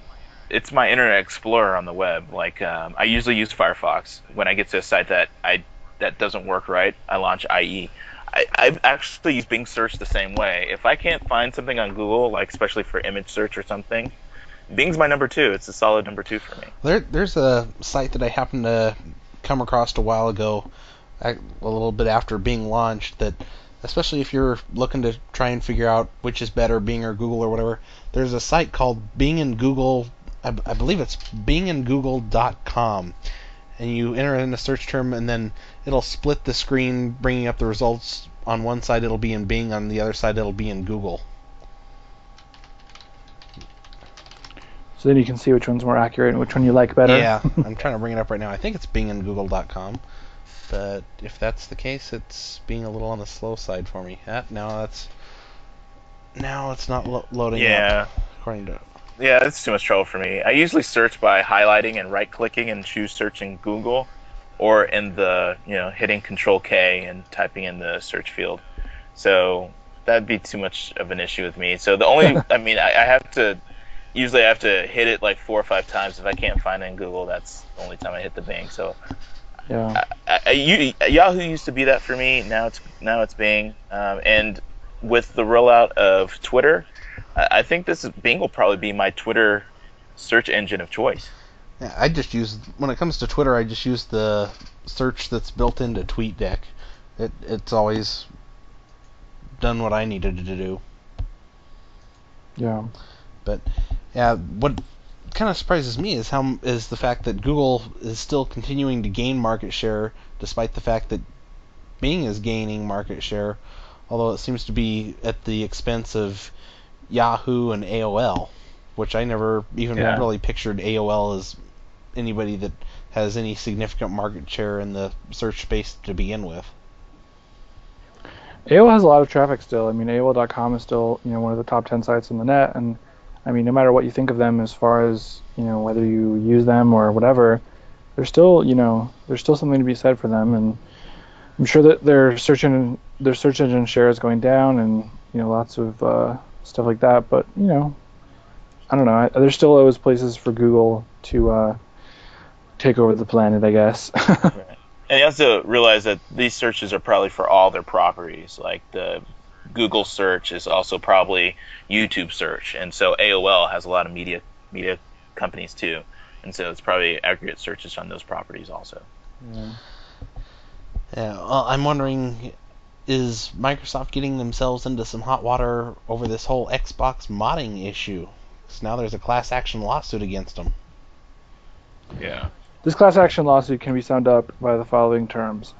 [SPEAKER 2] it's my Internet Explorer on the web. Like um, I usually use Firefox when I get to a site that I that doesn't work right. I launch IE. I, I've actually used Bing search the same way. If I can't find something on Google, like especially for image search or something, Bing's my number two. It's a solid number two for me.
[SPEAKER 1] There, there's a site that I happened to come across a while ago, a little bit after Bing launched, that especially if you're looking to try and figure out which is better, Bing or Google or whatever, there's a site called Bing and Google. I, I believe it's bingandgoogle.com, and you enter in a search term, and then it'll split the screen, bringing up the results. On one side, it'll be in Bing. On the other side, it'll be in Google.
[SPEAKER 3] So then you can see which one's more accurate and which one you like better.
[SPEAKER 1] Yeah, I'm trying to bring it up right now. I think it's Bing and Google.com, but if that's the case, it's being a little on the slow side for me. Ah, now that's now it's not lo- loading
[SPEAKER 2] Yeah.
[SPEAKER 1] up according to.
[SPEAKER 2] Yeah, that's too much trouble for me. I usually search by highlighting and right clicking and choose search in Google or in the, you know, hitting control K and typing in the search field. So that'd be too much of an issue with me. So the only, I mean, I, I have to, usually I have to hit it like four or five times. If I can't find it in Google, that's the only time I hit the Bing. So
[SPEAKER 3] Yeah.
[SPEAKER 2] I, I, you, Yahoo used to be that for me. Now it's now it's Bing, um, and with the rollout of Twitter, I, I think this is, Bing will probably be my Twitter search engine of choice.
[SPEAKER 1] Yeah, I just use when it comes to Twitter, I just use the search that's built into TweetDeck. It it's always done what I needed it to do.
[SPEAKER 3] Yeah.
[SPEAKER 1] But yeah, what kind of surprises me is how is the fact that Google is still continuing to gain market share despite the fact that Bing is gaining market share, although it seems to be at the expense of Yahoo and AOL, which I never even
[SPEAKER 2] Yeah.
[SPEAKER 1] really pictured AOL as anybody that has any significant market share in the search space to begin with.
[SPEAKER 3] AOL has a lot of traffic still. I mean, AOL.com is still you know one of the top 10 sites on the net, and I mean, no matter what you think of them as far as you know whether you use them or whatever, there's still you know there's still something to be said for them, and I'm sure that their search engine their search engine share is going down, and you know lots of uh, stuff like that. But you know, I don't know. I, there's still always places for Google to uh, take over the planet, I guess.
[SPEAKER 2] And you have to realize that these searches are probably for all their properties. Like the Google search is also probably YouTube search, and so AOL has a lot of media media companies too, and so it's probably aggregate searches on those properties also.
[SPEAKER 3] yeah.
[SPEAKER 1] Yeah, well, I'm wondering, is Microsoft getting themselves into some hot water over this whole Xbox modding issue? 'Cause now there's a class action lawsuit against them.
[SPEAKER 2] Yeah.
[SPEAKER 3] This class action lawsuit can be summed up by the following terms.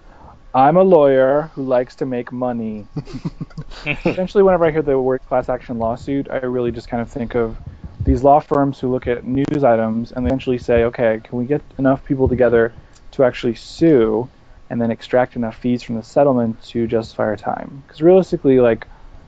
[SPEAKER 3] I'm a lawyer who likes to make money. Essentially, whenever I hear the word class action lawsuit, I really just kind of think of these law firms who look at news items and they essentially say, okay, can we get enough people together to actually sue and then extract enough fees from the settlement to justify our time? Because realistically, like,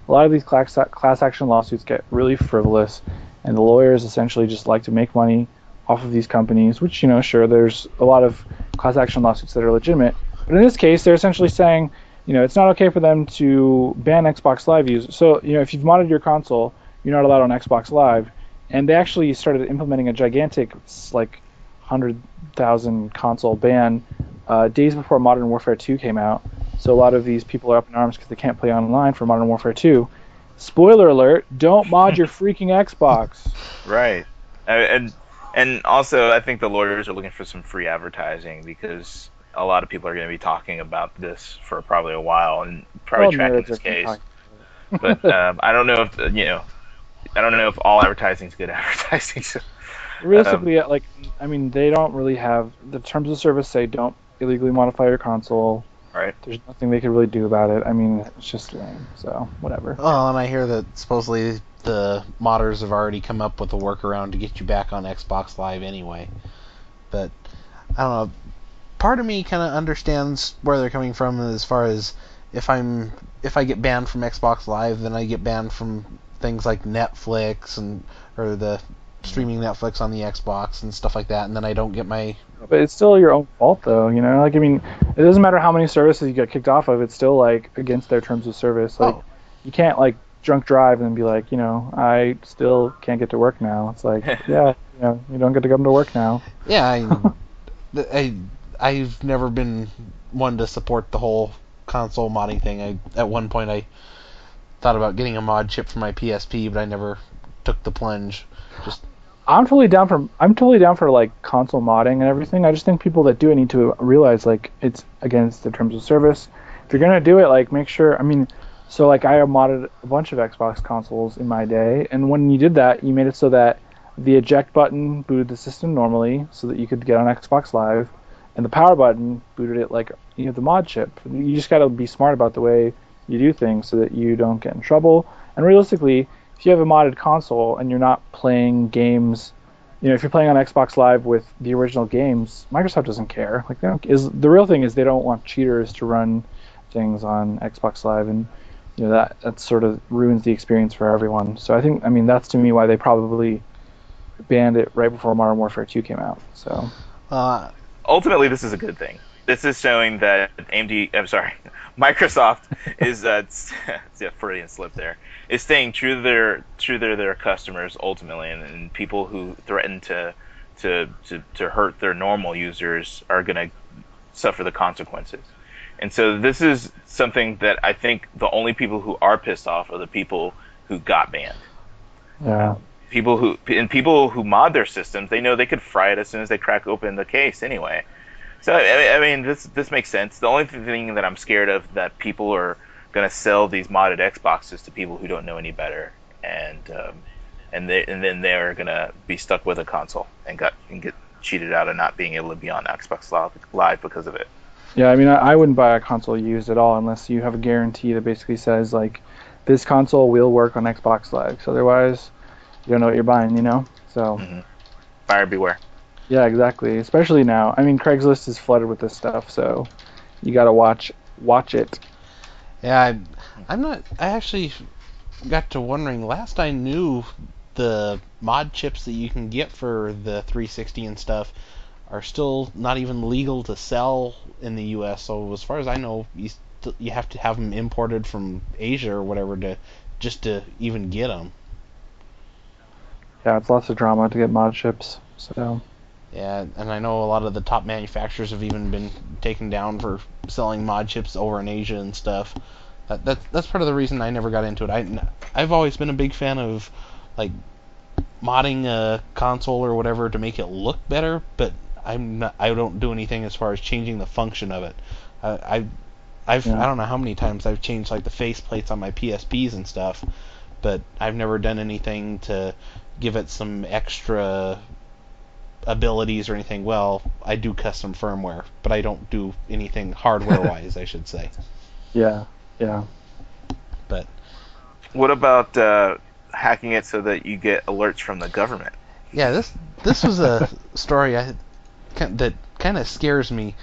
[SPEAKER 3] a lot of these class, action lawsuits get really frivolous, and the lawyers essentially just like to make money off of these companies, which, you know, sure, there's a lot of class action lawsuits that are legitimate. But in this case, they're essentially saying, you know, it's not okay for them to ban Xbox Live use. So, you know, if you've modded your console, you're not allowed on Xbox Live. And they actually started implementing a gigantic, like, 100,000 console ban uh, days before Modern Warfare 2 came out. So a lot of these people are up in arms because they can't play online for Modern Warfare 2. Spoiler alert, don't mod your freaking Xbox.
[SPEAKER 2] Right. And and also, I think the lawyers are looking for some free advertising because a lot of people are going to be talking about this for probably a while and probably
[SPEAKER 3] Well,
[SPEAKER 2] tracking this case. But um, I don't know if you know. I don't know if all advertising is good advertising. So,
[SPEAKER 3] Realistically, like, I mean, they don't really have the terms of service say don't illegally modify your console.
[SPEAKER 2] right.
[SPEAKER 3] There's nothing they could really do about it. I mean, it's just lame. So whatever.
[SPEAKER 1] Oh, and I hear that supposedly the modders have already come up with a workaround to get you back on Xbox Live anyway. But I don't know. Part of me kind of understands where they're coming from as far as if I'm if I get banned from Xbox Live, then I get banned from things like Netflix and or the streaming Netflix on the Xbox and stuff like that, and then I don't get my
[SPEAKER 3] But it's still your own fault, though. You know, like I mean, it doesn't matter how many services you get kicked off of. It's still like against their terms of service. Like
[SPEAKER 1] Oh.
[SPEAKER 3] you can't like drunk drive and be like, you know, I still can't get to work now. It's like, yeah, you know, you don't get to come to work now.
[SPEAKER 1] Yeah, I, I, I've never been one to support the whole console modding thing. I at one point I thought about getting a mod chip for my PSP, but I never took the plunge. Just
[SPEAKER 3] I'm totally down for I'm totally down for like console modding and everything. I just think people that do it need to realize like it's against the terms of service. If you're gonna do it, like make sure. I mean, so like I modded a bunch of Xbox consoles in my day, and when you did that, you made it so that the eject button booted the system normally, so that you could get on Xbox Live, and the power button booted it like you know the mod chip. You just gotta be smart about the way you do things so that you don't get in trouble. And realistically, if you have a modded console and you're not playing games, you know, if you're playing on Xbox Live with the original games, Microsoft doesn't care. Like they don't, is the real thing is they don't want cheaters to run things on Xbox Live and you know that that sort of ruins the experience for everyone. So I think I mean that's to me why they probably banned it right before Modern Warfare 2 came out. So
[SPEAKER 2] uh, ultimately, this is a good thing. This is showing that AMD, I'm sorry, Microsoft is uh, it's a Freudian slip there. Is staying true to their true to their customers ultimately, and, and people who threaten to, to to to hurt their normal users are going to suffer the consequences. And so this is something that I think the only people who are pissed off are the people who got banned.
[SPEAKER 3] Yeah.
[SPEAKER 2] People who and people who mod their systems, they know they could fry it as soon as they crack open the case anyway. So I mean, this this makes sense. The only thing that I'm scared of that people are going to sell these modded Xboxes to people who don't know any better, and um, and they and then they're going to be stuck with a console and got and get cheated out of not being able to be on Xbox Live because of it.
[SPEAKER 3] Yeah, I mean, I, I wouldn't buy a console used at all unless you have a guarantee that basically says like this console will work on Xbox Live. So otherwise, you don't know what you're buying, you know. So
[SPEAKER 2] mm-hmm. buyer beware.
[SPEAKER 3] Yeah, exactly. Especially now. I mean, Craigslist is flooded with this stuff, so you gotta watch watch it.
[SPEAKER 1] Yeah, I, I'm not. I actually got to wondering. Last I knew, the mod chips that you can get for the 360 and stuff are still not even legal to sell in the U.S. So as far as I know, you st- you have to have them imported from Asia or whatever to just to even get them.
[SPEAKER 3] Yeah, it's lots of drama to get mod chips. So.
[SPEAKER 1] Yeah, and I know a lot of the top manufacturers have even been taken down for selling mod chips over in Asia and stuff. That, that's that's part of the reason I never got into it. I I've always been a big fan of like modding a console or whatever to make it look better, but I'm not, I don't do anything as far as changing the function of it. Uh, I I've yeah. I don't know how many times I've changed like the face plates on my PSPs and stuff, but I've never done anything to give it some extra abilities or anything. Well, I do custom firmware, but I don't do anything hardware wise, I should say.
[SPEAKER 3] Yeah, yeah.
[SPEAKER 1] But
[SPEAKER 2] what about uh, hacking it so that you get alerts from the government?
[SPEAKER 1] Yeah, this this was a story I that kind of scares me.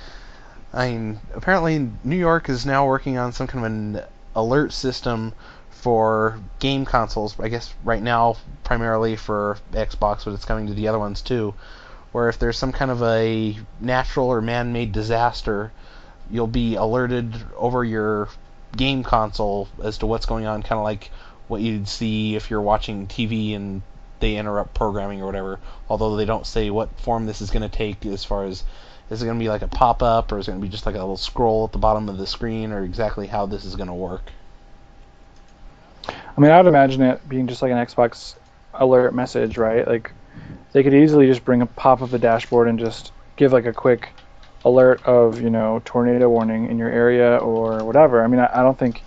[SPEAKER 1] I mean, apparently New York is now working on some kind of an alert system for game consoles. I guess right now primarily for Xbox, but it's coming to the other ones too. Where if there's some kind of a natural or man-made disaster, you'll be alerted over your game console as to what's going on, kind of like what you'd see if you're watching TV and they interrupt programming or whatever. Although they don't say what form this is going to take as far as is it going to be like a pop up or is it going to be just like a little scroll at the bottom of the screen or exactly how this is going to work.
[SPEAKER 3] I mean, I would imagine it being just like an Xbox alert message, right? Like they could easily just bring a pop of the dashboard and just give like a quick alert of you know tornado warning in your area or whatever. I mean, I, I don't think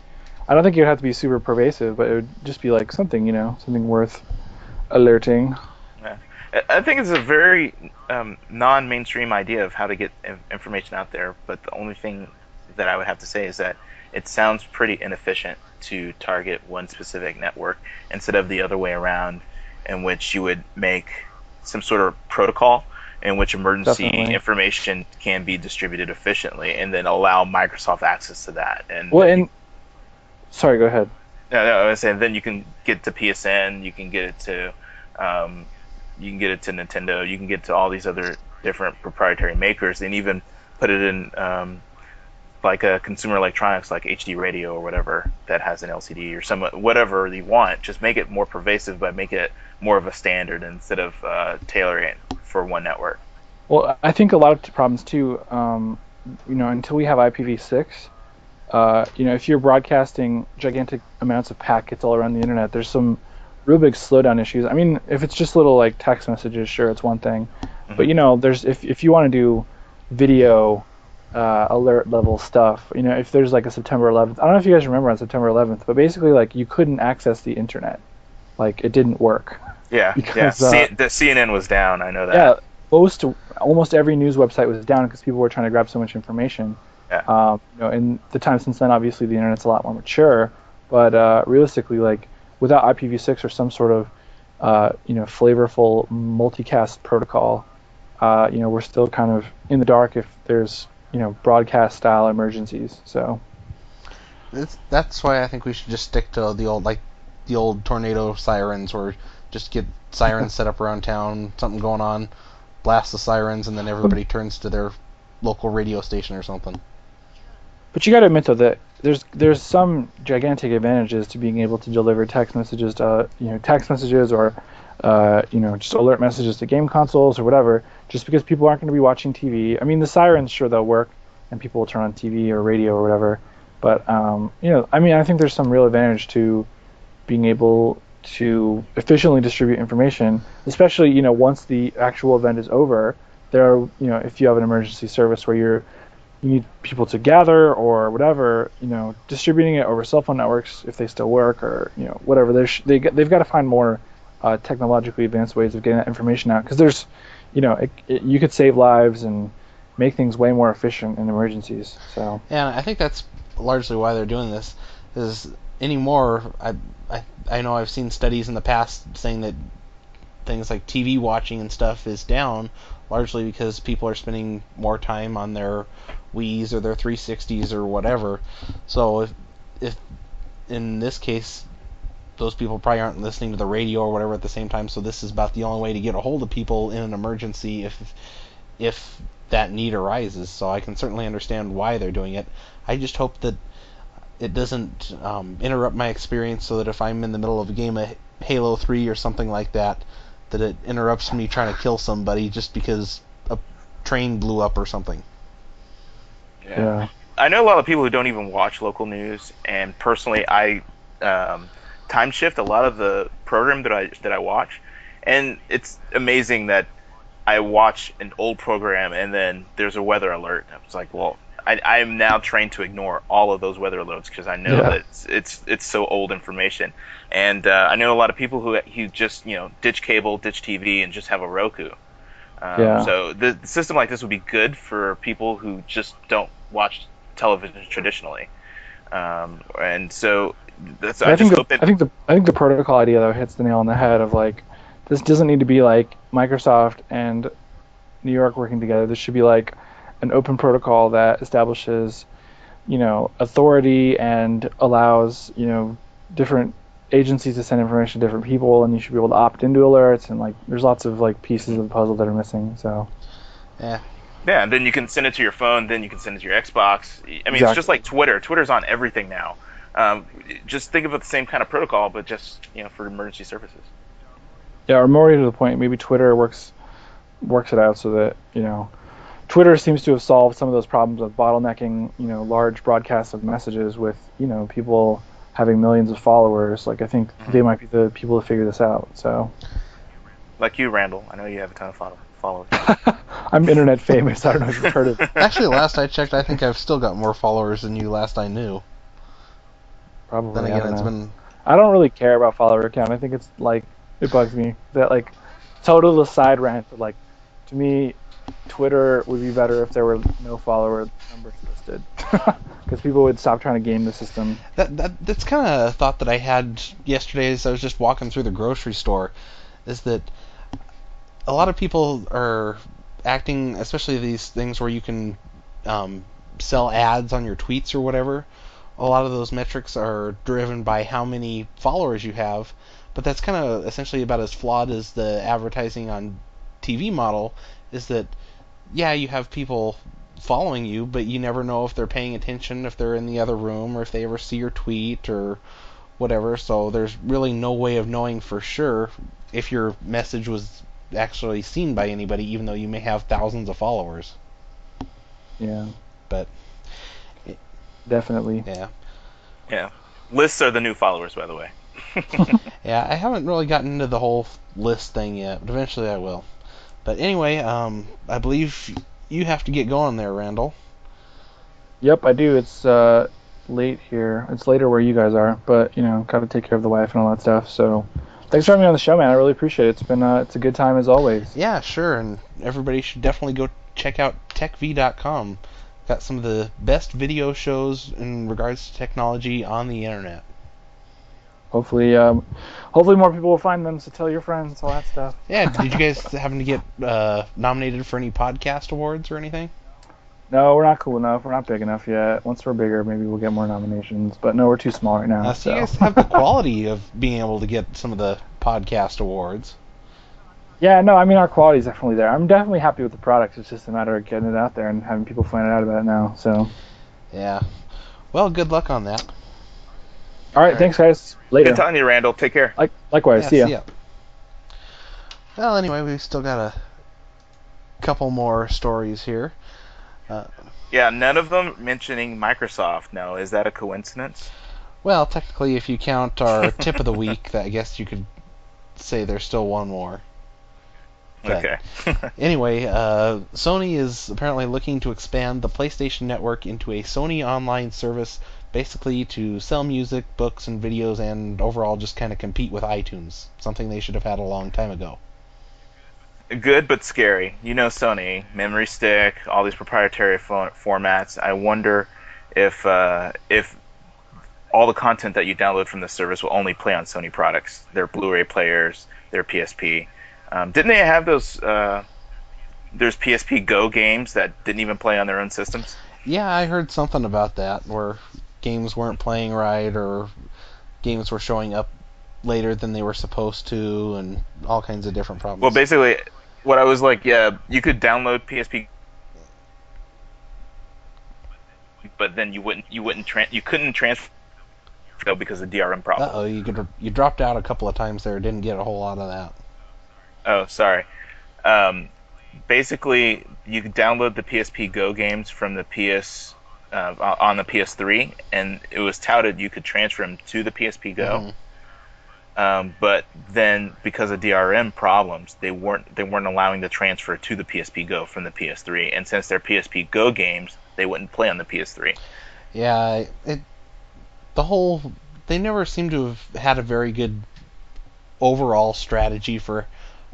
[SPEAKER 3] I don't think it would have to be super pervasive, but it would just be like something you know something worth alerting.
[SPEAKER 2] Yeah. I think it's a very um, non-mainstream idea of how to get information out there, but the only thing that I would have to say is that it sounds pretty inefficient to target one specific network instead of the other way around, in which you would make some sort of protocol in which emergency Definitely. information can be distributed efficiently, and then allow Microsoft access to that. And
[SPEAKER 3] well, and sorry, go ahead.
[SPEAKER 2] No, no, I was saying then you can get to PSN, you can get it to, um, you can get it to Nintendo, you can get to all these other different proprietary makers, and even put it in um, like a consumer electronics like HD radio or whatever that has an LCD or some whatever you want. Just make it more pervasive, but make it more of a standard instead of uh, tailoring it for one network.
[SPEAKER 3] Well, I think a lot of problems too. Um, you know, until we have IPv6, uh, you know, if you're broadcasting gigantic amounts of packets all around the internet, there's some real big slowdown issues. I mean, if it's just little like text messages, sure, it's one thing. Mm-hmm. But you know, there's if if you want to do video uh, alert level stuff, you know, if there's like a September 11th, I don't know if you guys remember on September 11th, but basically like you couldn't access the internet, like it didn't work.
[SPEAKER 2] Yeah, because, yeah. Uh, the CNN was down. I know that.
[SPEAKER 3] Yeah, most almost every news website was down because people were trying to grab so much information.
[SPEAKER 2] Yeah.
[SPEAKER 3] Um, you know, in the time since then, obviously the internet's a lot more mature, but uh, realistically, like without IPv6 or some sort of uh, you know flavorful multicast protocol, uh, you know we're still kind of in the dark if there's you know broadcast style emergencies. So
[SPEAKER 1] it's, that's why I think we should just stick to the old like the old tornado sirens, or just get sirens set up around town, something going on, blast the sirens, and then everybody turns to their local radio station or something.
[SPEAKER 3] But you got to admit though that there's there's some gigantic advantages to being able to deliver text messages to you know text messages or uh, you know just alert messages to game consoles or whatever. Just because people aren't going to be watching TV. I mean the sirens sure they'll work and people will turn on TV or radio or whatever. But um, you know I mean I think there's some real advantage to being able to efficiently distribute information, especially you know once the actual event is over. There are you know if you have an emergency service where you're you need people to gather or whatever, you know, distributing it over cell phone networks if they still work or you know whatever. There's they they've got to find more uh, technologically advanced ways of getting that information out because there's, you know, it, it, you could save lives and make things way more efficient in emergencies. So
[SPEAKER 1] yeah, I think that's largely why they're doing this. Is anymore, I I I know I've seen studies in the past saying that things like TV watching and stuff is down largely because people are spending more time on their Wii's or their 360s or whatever. So if, if in this case those people probably aren't listening to the radio or whatever at the same time, so this is about the only way to get a hold of people in an emergency if if that need arises. So I can certainly understand why they're doing it. I just hope that it doesn't um, interrupt my experience so that if I'm in the middle of a game of Halo 3 or something like that, that it interrupts me trying to kill somebody just because a train blew up or something.
[SPEAKER 3] Yeah. yeah.
[SPEAKER 2] I know a lot of people who don't even watch local news, and personally, I um, time shift a lot of the program that I that I watch, and it's amazing that I watch an old program and then there's a weather alert. I was like, well, I, am now trained to ignore all of those weather alerts because I know yeah. that it's, it's, it's so old information. And uh, I know a lot of people who who just you know ditch cable, ditch TV, and just have a Roku. Um, yeah. So the, the, system like this would be good for people who just don't watch television traditionally. Um, and so that's, I,
[SPEAKER 3] I think
[SPEAKER 2] the,
[SPEAKER 3] that, I think the I think the protocol idea though hits the nail on the head of like this doesn't need to be like Microsoft and New York working together. This should be like an open protocol that establishes, you know, authority and allows, you know, different agencies to send information to different people, and you should be able to opt into alerts, and like, there's lots of like pieces of the puzzle that are missing. So,
[SPEAKER 1] yeah.
[SPEAKER 2] Yeah, and then you can send it to your phone. Then you can send it to your Xbox. I mean, exactly. it's just like Twitter. Twitter's on everything now. Um, just think of it the same kind of protocol, but just you know for emergency services.
[SPEAKER 3] Yeah, or more to the point, maybe Twitter works works it out so that you know Twitter seems to have solved some of those problems of bottlenecking, you know, large broadcasts of messages with, you know, people having millions of followers. Like I think mm-hmm. they might be the people to figure this out. So,
[SPEAKER 2] like you, Randall, I know you have a ton of followers.
[SPEAKER 3] I'm internet famous. I don't know if you've heard of.
[SPEAKER 1] Actually, last I checked, I think I've still got more followers than you. Last I knew.
[SPEAKER 3] Probably.
[SPEAKER 1] Then again, it's been.
[SPEAKER 3] I don't really care about follower count. I think it's like it bugs me that like total aside rant, but like to me Twitter would be better if there were no follower numbers listed, because people would stop trying to game the system.
[SPEAKER 1] That, that that's kind of a thought that I had yesterday as I was just walking through the grocery store, is that a lot of people are acting, especially these things where you can um, sell ads on your tweets or whatever. A lot of those metrics are driven by how many followers you have, but that's kind of essentially about as flawed as the advertising on TV model is that yeah, you have people following you, but you never know if they're paying attention, if they're in the other room, or if they ever see your tweet or whatever. So there's really no way of knowing for sure if your message was actually seen by anybody, even though you may have thousands of followers.
[SPEAKER 3] Yeah.
[SPEAKER 1] But
[SPEAKER 3] definitely.
[SPEAKER 1] Yeah.
[SPEAKER 2] Yeah. Lists are the new followers, by the way.
[SPEAKER 1] yeah, I haven't really gotten into the whole list thing yet, but eventually I will. But anyway, um, I believe you have to get going there, Randall.
[SPEAKER 3] Yep, I do. It's uh, late here. It's later where you guys are, but you know, gotta take care of the wife and all that stuff. So, thanks for having me on the show, man. I really appreciate it. It's been uh, it's a good time as always.
[SPEAKER 1] Yeah, sure. And everybody should definitely go check out techvi.com. Got some of the best video shows in regards to technology on the internet.
[SPEAKER 3] Hopefully, um, hopefully more people will find them. So tell your friends, all that stuff.
[SPEAKER 1] Yeah. Did you guys happen to get uh, nominated for any podcast awards or anything?
[SPEAKER 3] No, we're not cool enough. We're not big enough yet. Once we're bigger, maybe we'll get more nominations. But no, we're too small right now.
[SPEAKER 1] Uh, so, so. you guys have the quality of being able to get some of the podcast awards.
[SPEAKER 3] Yeah, no, I mean our quality is definitely there. I'm definitely happy with the product. It's just a matter of getting it out there and having people find out about it now. So.
[SPEAKER 1] Yeah. Well, good luck on that.
[SPEAKER 3] All right, All right. thanks guys. Later.
[SPEAKER 2] Good talking to you, Randall. Take care.
[SPEAKER 3] Like, likewise.
[SPEAKER 1] Yeah,
[SPEAKER 3] see ya.
[SPEAKER 1] See ya. Well, anyway, we've still got a couple more stories here. Uh,
[SPEAKER 2] yeah, none of them mentioning Microsoft. No, is that a coincidence?
[SPEAKER 1] Well, technically, if you count our tip of the week, that I guess you could say there's still one more.
[SPEAKER 2] But okay.
[SPEAKER 1] anyway, uh, Sony is apparently looking to expand the PlayStation Network into a Sony online service, basically to sell music, books, and videos, and overall just kind of compete with iTunes. Something they should have had a long time ago
[SPEAKER 2] good but scary. You know Sony, memory stick, all these proprietary fo- formats. I wonder if uh, if all the content that you download from the service will only play on Sony products, their Blu-ray players, their PSP. Um, didn't they have those? Uh, there's PSP Go games that didn't even play on their own systems.
[SPEAKER 1] Yeah, I heard something about that, where games weren't playing right, or games were showing up later than they were supposed to, and all kinds of different problems.
[SPEAKER 2] Well, basically, what I was like, yeah, you could download PSP, but then you wouldn't you wouldn't tra- you couldn't transfer because of DRM problem.
[SPEAKER 1] oh, you could you dropped out a couple of times there. Didn't get a whole lot of that.
[SPEAKER 2] Oh, sorry. Um, basically, you could download the PSP Go games from the PS uh, on the PS3, and it was touted you could transfer them to the PSP Go. Mm-hmm um, but then because of DRM problems, they weren't they weren't allowing the transfer to the PSP Go from the PS3, and since they're PSP Go games, they wouldn't play on the PS3.
[SPEAKER 1] Yeah, it the whole they never seem to have had a very good overall strategy for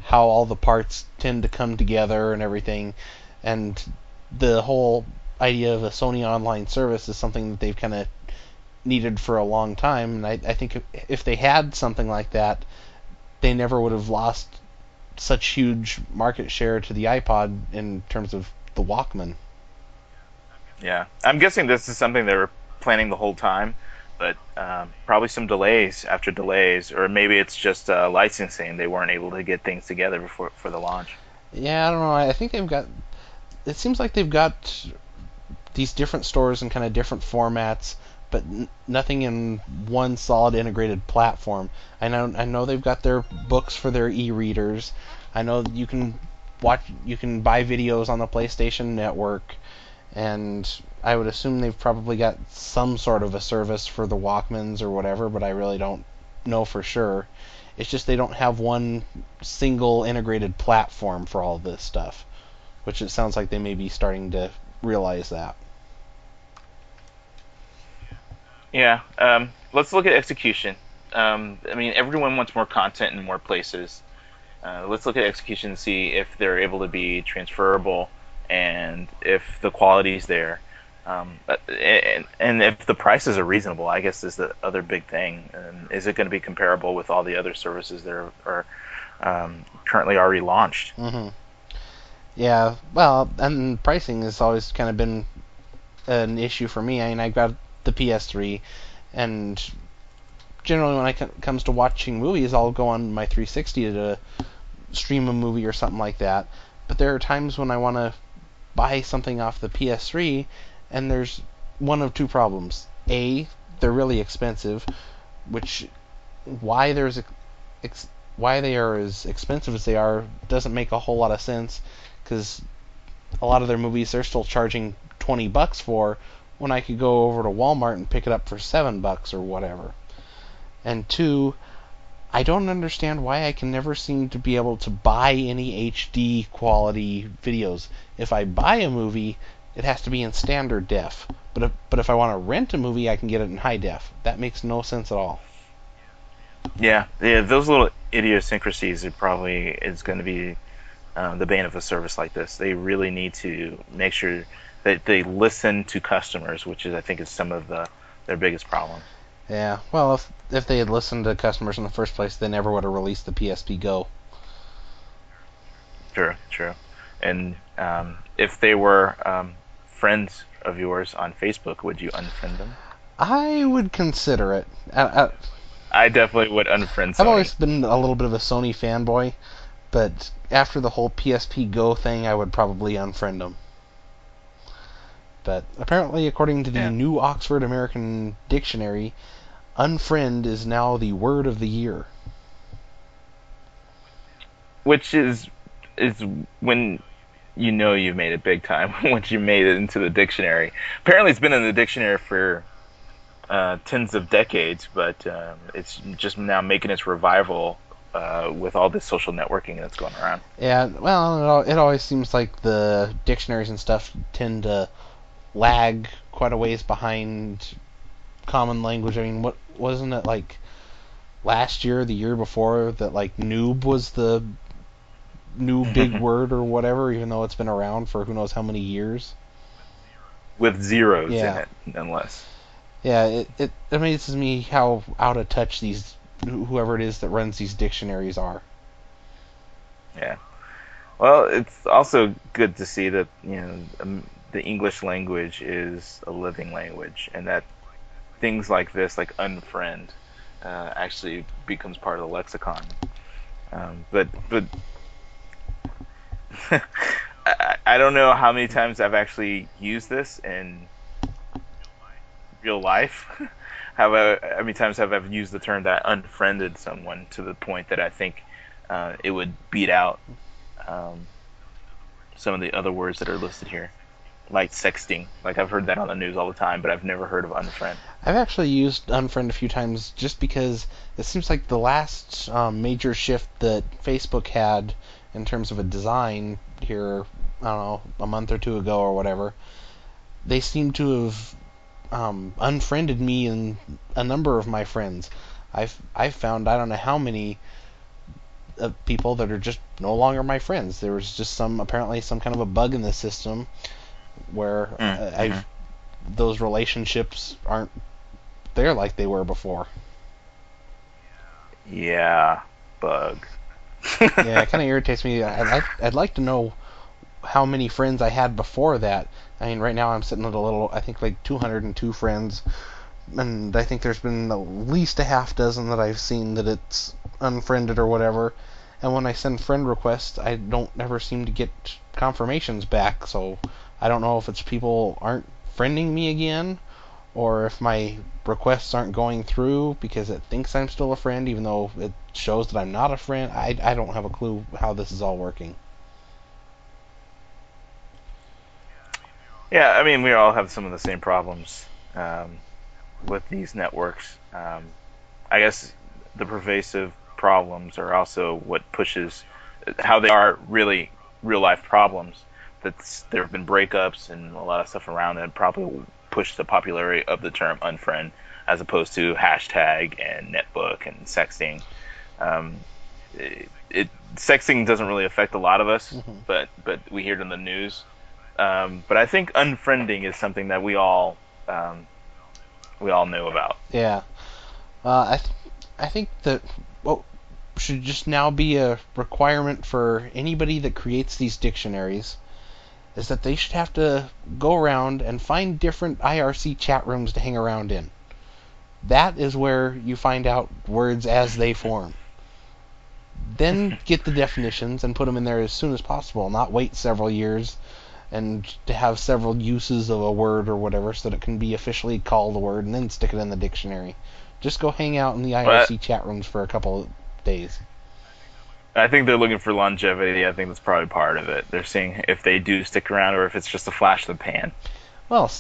[SPEAKER 1] how all the parts tend to come together and everything, and the whole idea of a Sony online service is something that they've kind of needed for a long time. And I, I think if, if they had something like that, they never would have lost such huge market share to the iPod in terms of the Walkman.
[SPEAKER 2] Yeah, I'm guessing this is something they were planning the whole time, but um, probably some delays after delays, or maybe it's just uh, licensing. They weren't able to get things together before for the launch.
[SPEAKER 1] Yeah, I don't know. I think they've got. It seems like they've got these different stores and kind of different formats but n- nothing in one solid integrated platform. I know I know they've got their books for their e-readers. I know you can watch you can buy videos on the PlayStation Network and I would assume they've probably got some sort of a service for the Walkmans or whatever, but I really don't know for sure. It's just they don't have one single integrated platform for all this stuff, which it sounds like they may be starting to realize that.
[SPEAKER 2] Yeah. Um, let's look at execution. Um, I mean, everyone wants more content in more places. Uh, let's look at execution and see if they're able to be transferable and if the quality is there. Um, and, and, if the prices are reasonable, I guess is the other big thing. And is it going to be comparable with all the other services that are, are um, currently already launched?
[SPEAKER 1] Mm-hmm. Yeah, well, and pricing has always kind of been an issue for me. I mean, I got the PS3, and generally when it comes to watching movies, I'll go on my 360 to stream a movie or something like that. But there are times when I want to buy something off the PS3, and there's one of two problems. A, they're really expensive, which why there's ex, why they are as expensive as they are doesn't make a whole lot of sense because a lot of their movies they're still charging 20 bucks for when I could go over to Walmart and pick it up for 7 bucks or whatever. And two, I don't understand why I can never seem to be able to buy any HD quality videos. If I buy a movie, it has to be in standard def. But if, but if I want to rent a movie, I can get it in high def. That makes no sense at all.
[SPEAKER 2] Yeah, yeah, those little idiosyncrasies are probably is going to be um, the bane of a service like this. They really need to make sure that they listen to customers, which is I think is some of the their biggest problem.
[SPEAKER 1] Yeah, well, if if they had listened to customers in the first place, they never would have released the PSP Go.
[SPEAKER 2] True, true. And um, if they were um, friends of yours on Facebook, would you unfriend them?
[SPEAKER 1] I would consider it. I, I,
[SPEAKER 2] I definitely would unfriend. Sony.
[SPEAKER 1] I've always been a little bit of a Sony fanboy, but after the whole PSP Go thing, I would probably unfriend them. But apparently, according to the yeah. new Oxford American Dictionary, unfriend is now the word of the year.
[SPEAKER 2] Which is is when you know you've made it big time once you made it into the dictionary. Apparently, it's been in the dictionary for uh, tens of decades, but um, it's just now making its revival uh, with all this social networking that's going around.
[SPEAKER 1] Yeah, well, it always seems like the dictionaries and stuff tend to lag quite a ways behind common language. I mean, what wasn't it like last year, the year before that like noob was the new big word or whatever, even though it's been around for who knows how many years.
[SPEAKER 2] With zeros yeah. in it, nonetheless.
[SPEAKER 1] Yeah, it, it amazes me how out of touch these whoever it is that runs these dictionaries are.
[SPEAKER 2] Yeah. Well, it's also good to see that you know um, the English language is a living language, and that things like this, like unfriend, uh, actually becomes part of the lexicon. Um, but but I, I don't know how many times I've actually used this in real life. how, how many times have I used the term that I unfriended someone to the point that I think uh, it would beat out um, some of the other words that are listed here, like sexting. Like I've heard that on the news all the time, but I've never heard of unfriend.
[SPEAKER 1] I've actually used unfriend a few times just because it seems like the last um, major shift that Facebook had in terms of a design here, I don't know, a month or two ago or whatever, they seem to have um, unfriended me and a number of my friends. I've I've found I don't know how many uh, people that are just no longer my friends. There was just some apparently some kind of a bug in the system where mm-hmm. I've those relationships aren't there like they were before.
[SPEAKER 2] Yeah, bug.
[SPEAKER 1] yeah, it kind of irritates me. I'd, I'd like to know how many friends I had before that. I mean, right now I'm sitting at a little, I think like 202 friends, and I think there's been at least a half dozen that I've seen that it's unfriended or whatever. And when I send friend requests, I don't ever seem to get confirmations back. So I don't know if it's people aren't friending me again, or if my requests aren't going through because it thinks I'm still a friend, even though it shows that I'm not a friend. I, I don't have a clue how this is all working.
[SPEAKER 2] Yeah, I mean, we all have some of the same problems um, with these networks. Um, I guess the pervasive problems are also what pushes how they are really real life problems. There have been breakups and a lot of stuff around that probably push the popularity of the term unfriend as opposed to hashtag and netbook and sexting. Um, it, it, sexting doesn't really affect a lot of us, mm-hmm. but but we hear it in the news um, but I think unfriending is something that we all um, we all know about.
[SPEAKER 1] Yeah, uh, I th- I think that what should just now be a requirement for anybody that creates these dictionaries is that they should have to go around and find different IRC chat rooms to hang around in. That is where you find out words as they form. Then get the definitions and put them in there as soon as possible, not wait several years and to have several uses of a word or whatever so that it can be officially called a word and then stick it in the dictionary. Just go hang out in the IRC chat rooms for a couple of days.
[SPEAKER 2] I think they're looking for longevity. I think that's probably part of it. They're seeing if they do stick around or if it's just a flash in the pan.
[SPEAKER 1] Well,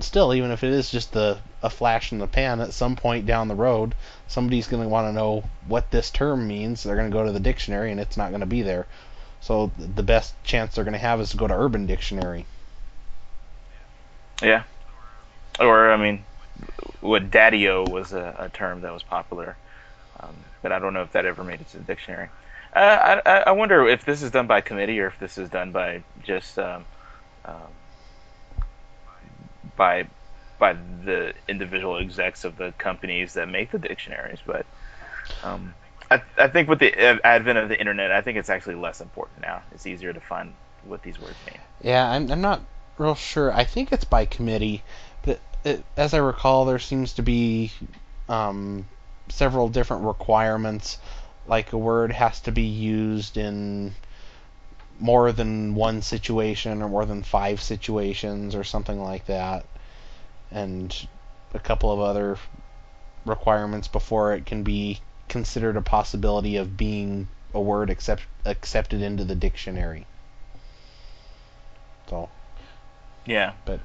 [SPEAKER 1] still, even if it is just a, a flash in the pan, at some point down the road, somebody's going to want to know what this term means. They're going to go to the dictionary, and it's not going to be there. So the best chance they're going to have is to go to Urban Dictionary.
[SPEAKER 2] Yeah. Or, I mean, what daddy-o was a, a term that was popular. Um, but I don't know if that ever made it to the dictionary. Uh, I, I wonder if this is done by committee or if this is done by just um, um, by by the individual execs of the companies that make the dictionaries. But um, I, I think with the advent of the internet, I think it's actually less important now. It's easier to find what these words mean.
[SPEAKER 1] Yeah, I'm, I'm not real sure. I think it's by committee, but it, as I recall, there seems to be um, several different requirements. Like a word has to be used in more than one situation or more than five situations or something like that, and a couple of other requirements before it can be considered a possibility of being a word accept, accepted into the dictionary. So.
[SPEAKER 2] Yeah.
[SPEAKER 1] But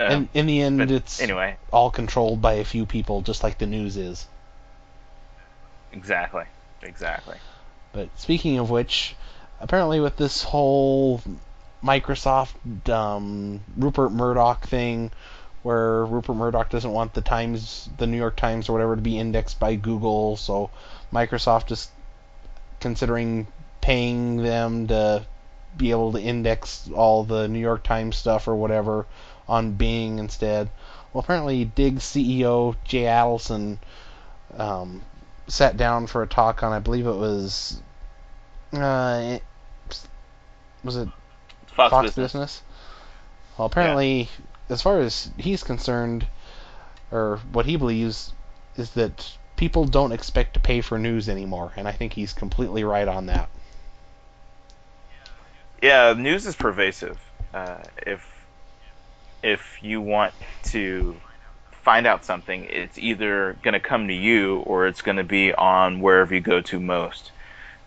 [SPEAKER 1] uh, in, in the end, it's
[SPEAKER 2] anyway
[SPEAKER 1] all controlled by a few people, just like the news is.
[SPEAKER 2] Exactly. Exactly.
[SPEAKER 1] But speaking of which, apparently with this whole Microsoft um, Rupert Murdoch thing, where Rupert Murdoch doesn't want the Times, the New York Times or whatever, to be indexed by Google, so Microsoft is considering paying them to be able to index all the New York Times stuff or whatever on Bing instead. Well, apparently, Digg CEO Jay Adelson um, sat down for a talk on, I believe it was, uh, was it
[SPEAKER 2] Fox,
[SPEAKER 1] Fox
[SPEAKER 2] Business.
[SPEAKER 1] Business? Well, apparently, yeah as far as he's concerned, or what he believes, is that people don't expect to pay for news anymore, and I think he's completely right on that.
[SPEAKER 2] Yeah, news is pervasive. Uh, if if you want to find out something, it's either going to come to you or it's going to be on wherever you go to most.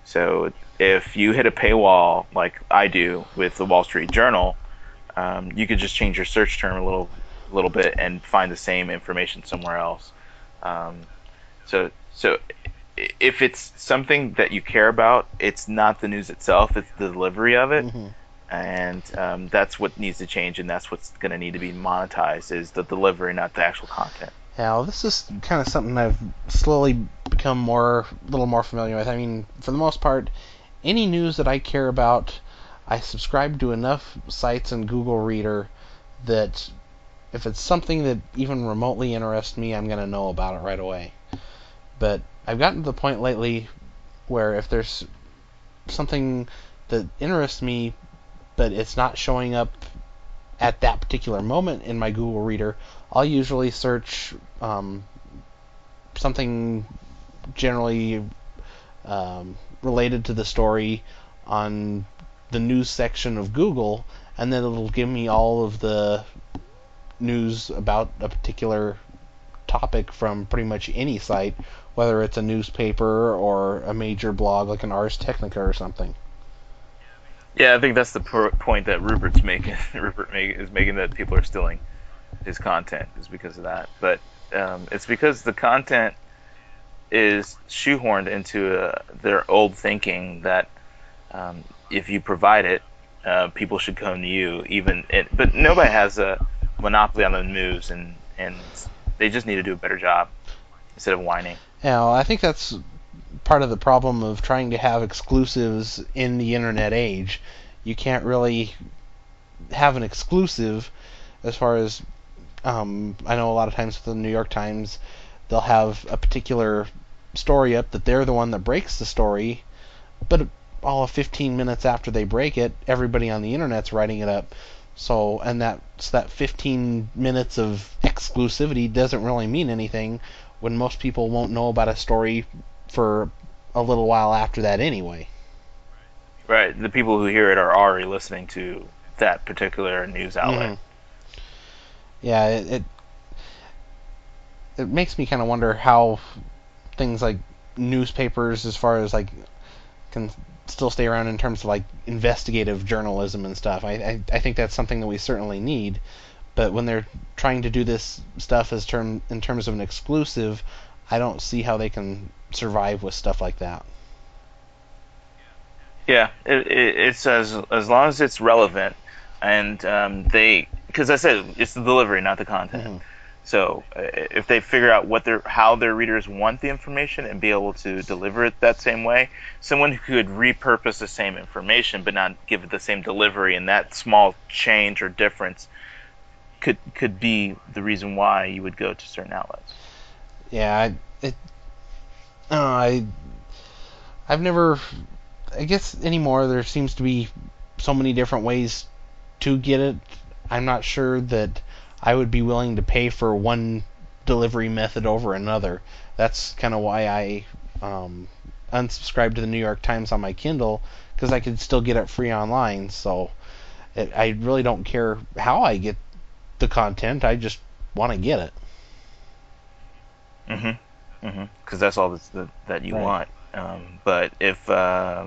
[SPEAKER 2] So if you hit a paywall like I do with the Wall Street Journal, um, you could just change your search term a little little bit and find the same information somewhere else. Um, so so if it's something that you care about, it's not the news itself; it's the delivery of it, mm-hmm. And um, that's what needs to change, and that's what's going to need to be monetized is the delivery, not the actual content.
[SPEAKER 1] Yeah, well, this is kind of something I've slowly become more, a little more familiar with. I mean, for the most part, any news that I care about I subscribe to enough sites and Google Reader that if it's something that even remotely interests me, I'm going to know about it right away. But I've gotten to the point lately where if there's something that interests me, but it's not showing up at that particular moment in my Google Reader, I'll usually search um, something generally um, related to the story on the news section of Google, and then it'll give me all of the news about a particular topic from pretty much any site, whether it's a newspaper or a major blog like an Ars Technica or something.
[SPEAKER 2] Yeah, I think that's the point that Rupert's making. Rupert make, is making that people are stealing his content is because of that. But um, it's because the content is shoehorned into uh, their old thinking that um, if you provide it, uh, people should come to you. Even, it, but nobody has a monopoly on the news, and and they just need to do a better job instead of whining.
[SPEAKER 1] Yeah, well, I think that's part of the problem of trying to have exclusives in the internet age. You can't really have an exclusive as far as um, I know a lot of times with the New York Times, they'll have a particular story up that they're the one that breaks the story, but all of 15 minutes after they break it, everybody on the internet's writing it up. So, and that's that 15 minutes of exclusivity doesn't really mean anything when most people won't know about a story for a little while after that anyway.
[SPEAKER 2] Right. The people who hear it are already listening to that particular news outlet.
[SPEAKER 1] Mm-hmm. Yeah, it, it it makes me kind of wonder how things like newspapers, as far as like, can still stay around in terms of like investigative journalism and stuff. I I, I think that's something that we certainly need. But when they're trying to do this stuff as term in terms of an exclusive, I don't see how they can survive with stuff like that.
[SPEAKER 2] Yeah, it, it, it's as as long as it's relevant, and um, they because I said it's the delivery, not the content. Mm-hmm. So uh, if they figure out what their how their readers want the information and be able to deliver it that same way, someone who could repurpose the same information but not give it the same delivery, and that small change or difference could could be the reason why you would go to certain outlets.
[SPEAKER 1] Yeah, it. Uh, I. I've never. I guess anymore there seems to be so many different ways to get it. I'm not sure that I would be willing to pay for one delivery method over another. That's kind of why I um, unsubscribed to the New York Times on my Kindle because I could still get it free online. So it, I really don't care how I get the content. I just want to get it.
[SPEAKER 2] Mhm. Mhm. Because that's all that's the, that you right. want. Um, but if, uh,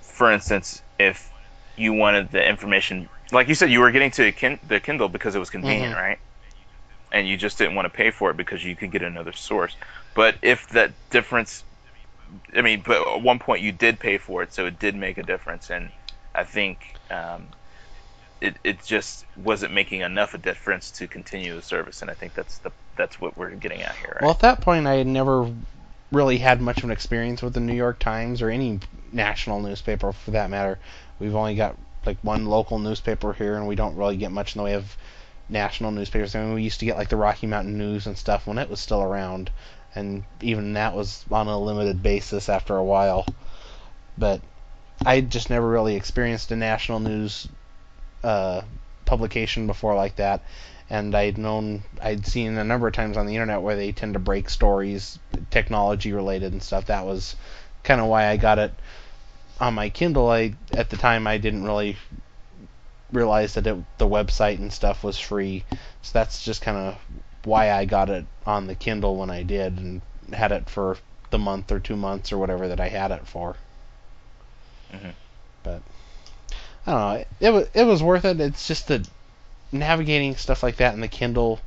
[SPEAKER 2] for instance, if you wanted the information, like you said, you were getting to kin- the Kindle because it was convenient, mm-hmm. right? And you just didn't want to pay for it because you could get another source. But if that difference, I mean, but at one point you did pay for it, so it did make a difference. And I think um, it, it just wasn't making enough a difference to continue the service, and I think that's the that's what we're getting at here. Right?
[SPEAKER 1] Well, at that point, I had never really had much of an experience with the New York Times or any national newspaper for that matter. We've only got like one local newspaper here, and we don't really get much in the way of national newspapers. I mean, we used to get like the Rocky Mountain News and stuff when it was still around, and even that was on a limited basis after a while. But I just never really experienced a national news uh, publication before like that, and I'd known I'd seen a number of times on the internet where they tend to break stories, technology related and stuff. That was kind of why I got it on my Kindle. I at the time I didn't really realize that it, the website and stuff was free, so that's just kind of why I got it on the Kindle when I did and had it for the month or two months or whatever that I had it for. Mm-hmm. But I don't know. It, was it was worth it. It's just that navigating stuff like that in the Kindle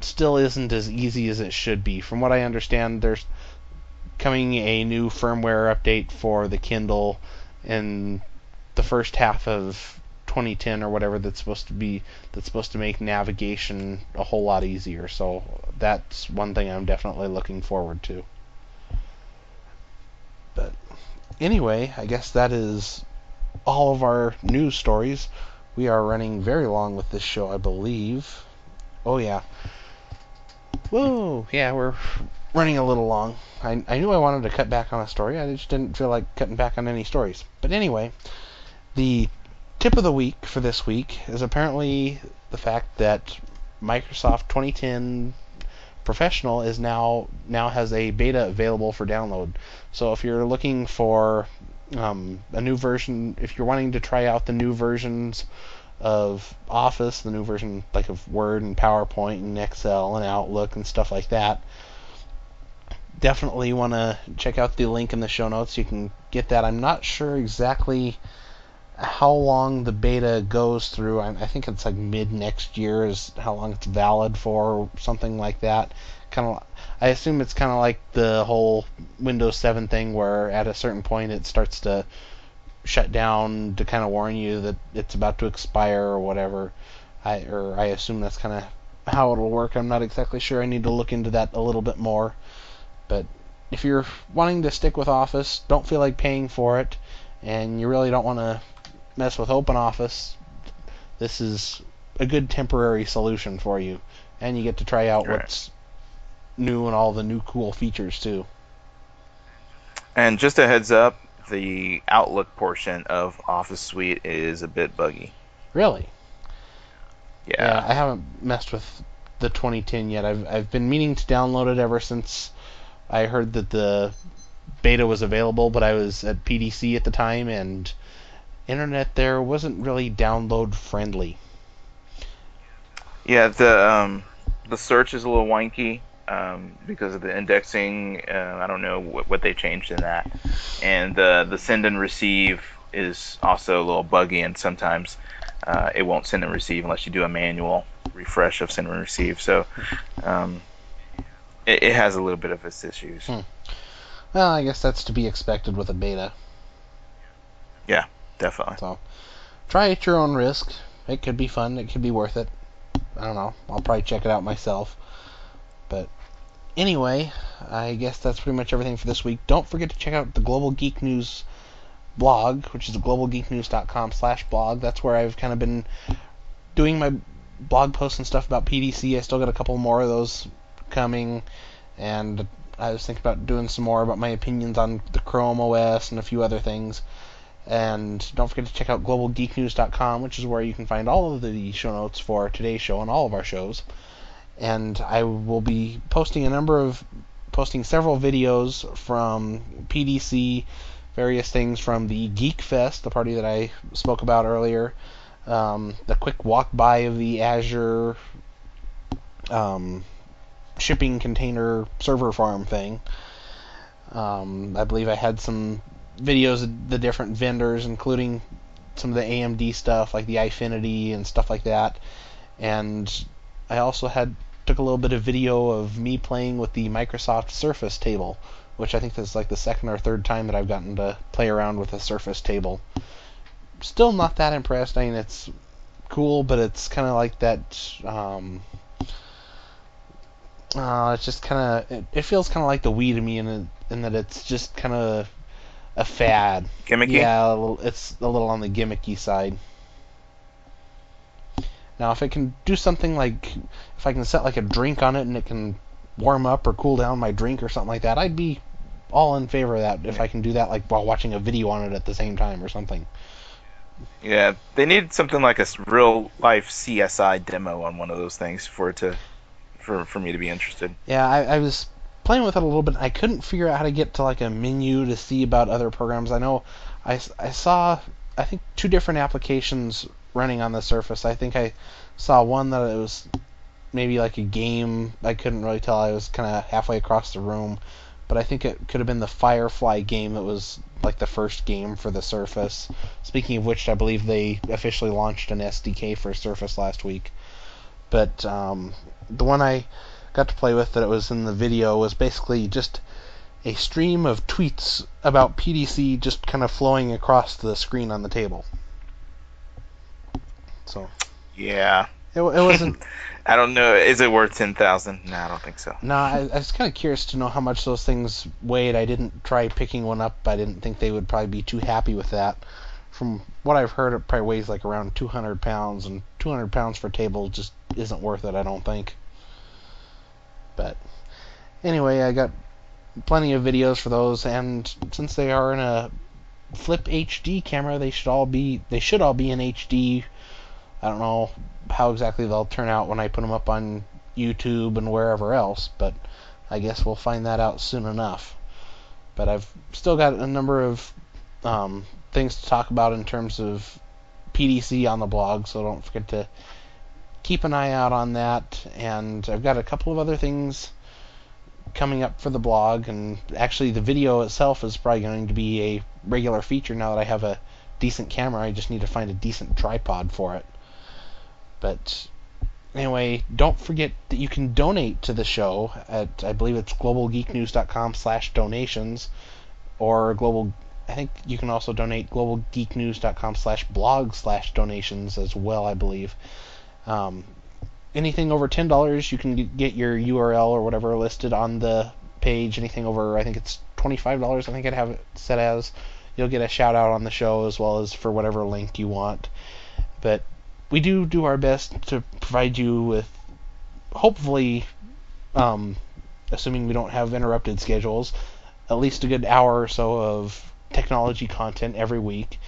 [SPEAKER 1] still isn't as easy as it should be. From what I understand, there's coming a new firmware update for the Kindle in the first half of 2010 or whatever that's supposed to be that's supposed to make navigation a whole lot easier. So that's one thing I'm definitely looking forward to. But anyway, I guess that is all of our news stories. We are running very long with this show, I believe. Oh, yeah. Whoa, yeah, we're running a little long. I, I knew I wanted to cut back on a story. I just didn't feel like cutting back on any stories. But anyway, the tip of the week for this week is apparently the fact that Microsoft 2010 Professional is now now has a beta available for download. So if you're looking for um, a new version, if you're wanting to try out the new versions of Office, the new version like of Word and PowerPoint and Excel and Outlook and stuff like that, definitely want to check out the link in the show notes. You can get that. I'm not sure exactly how long the beta goes through. I, I think it's like mid next year is how long it's valid for, something like that. Kind of I assume it's kind of like the whole Windows 7 thing where at a certain point it starts to shut down to kind of warn you that it's about to expire or whatever. I or I assume that's kind of how it'll work. I'm not exactly sure. I need to look into that a little bit more. But if you're wanting to stick with Office, don't feel like paying for it, and you really don't want to mess with OpenOffice, this is a good temporary solution for you, and you get to try out right. what's new and all the new cool features too.
[SPEAKER 2] And just a heads up, the Outlook portion of Office Suite is a bit buggy.
[SPEAKER 1] Really?
[SPEAKER 2] Yeah. yeah.
[SPEAKER 1] I haven't messed with the 2010 yet. I've I've been meaning to download it ever since I heard that the beta was available, but I was at PDC at the time and internet there wasn't really download friendly.
[SPEAKER 2] Yeah, the um, the search is a little wanky um, because of the indexing. Uh, I don't know what, what they changed in that, and the the send and receive is also a little buggy, and sometimes uh, it won't send and receive unless you do a manual refresh of send and receive. So um, it, it, has a little bit of its issues. Hmm.
[SPEAKER 1] Well, I guess that's to be expected with a beta.
[SPEAKER 2] Yeah, definitely.
[SPEAKER 1] So try it at your own risk. It could be fun. It could be worth it. I don't know. I'll probably check it out myself. But anyway, I guess that's pretty much everything for this week. Don't forget to check out the Global Geek News blog, which is globalgeeknews.com slash blog. That's where I've kind of been doing my blog posts and stuff about PDC. I still got a couple more of those coming, and I was thinking about doing some more about my opinions on the Chrome OS and a few other things. And don't forget to check out globalgeeknews.com, which is where you can find all of the show notes for today's show and all of our shows. And I will be posting a number of posting several videos from PDC, various things from the Geek Fest, the party that I spoke about earlier, um, the quick walk by of the Azure um, shipping container server farm thing. Um, I believe I had some videos of the different vendors, including some of the AMD stuff like the Eyefinity and stuff like that. And I also had took a little bit of video of me playing with the Microsoft Surface table, which I think is like the second or third time that I've gotten to play around with a Surface table. Still not that impressed. I mean, it's cool, but it's kind of like that. Um, uh, it's just kind of it, it, feels kind of like the Wii to me in, in that it's just kind of a fad.
[SPEAKER 2] Gimmicky.
[SPEAKER 1] Yeah, a little, it's a little on the gimmicky side. Now, if it can do something like if I can set like a drink on it and it can warm up or cool down my drink or something like that, I'd be all in favor of that if I can do that like while watching a video on it at the same time or something.
[SPEAKER 2] Yeah, they need something like a real life CSI demo on one of those things for it to for for me to be interested.
[SPEAKER 1] Yeah, I, I was playing with it a little bit. I couldn't figure out how to get to like a menu to see about other programs. I know I, I saw I think two different applications running on the Surface. I think I saw one that it was maybe like a game. I couldn't really tell. I was kind of halfway across the room, but I think it could have been the Firefly game that was like the first game for the Surface. Speaking of which, I believe they officially launched an SDK for Surface last week. But um, the one I got to play with that it was in the video was basically just a stream of tweets about PDC just kind of flowing across the screen on the table. So.
[SPEAKER 2] Yeah.
[SPEAKER 1] It, it wasn't.
[SPEAKER 2] I don't know. Is it worth ten thousand? No, I don't think so.
[SPEAKER 1] No, I, I was kind of curious to know how much those things weighed. I didn't try picking one up. I didn't think they would probably be too happy with that. From what I've heard, it probably weighs like around 200 pounds, and 200 pounds for a table just isn't worth it. I don't think. But anyway, I got plenty of videos for those, and since they are in a flip HD camera, they should all be they should all be in HD. I don't know how exactly they'll turn out when I put them up on YouTube and wherever else, but I guess we'll find that out soon enough. But I've still got a number of um, things to talk about in terms of PDC on the blog, so don't forget to keep an eye out on that. And I've got a couple of other things coming up for the blog, and actually the video itself is probably going to be a regular feature now that I have a decent camera. I just need to find a decent tripod for it. But anyway, don't forget that you can donate to the show at I believe it's globalgeeknews.com/donations or global. I think you can also donate globalgeeknews.com/blog/donations as well. I believe. Um, anything over ten dollars, you can get your URL or whatever listed on the page. Anything over, I think it's twenty-five dollars. I think I'd have it set as. You'll get a shout out on the show as well as for whatever link you want. But we do do our best to provide you with, hopefully, um, assuming we don't have interrupted schedules, at least a good hour or so of technology content every week.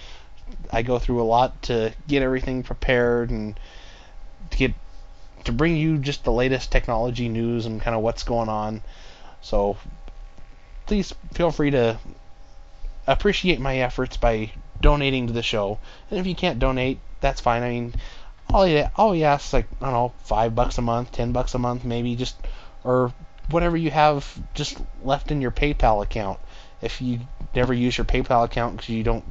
[SPEAKER 1] I go through a lot to get everything prepared and to get to bring you just the latest technology news and kind of what's going on. So please feel free to appreciate my efforts by donating to the show. And if you can't donate, that's fine. I mean, all you all you ask like I don't know, five bucks a month, ten bucks a month, maybe just or whatever you have just left in your PayPal account. If you never use your PayPal account because you don't,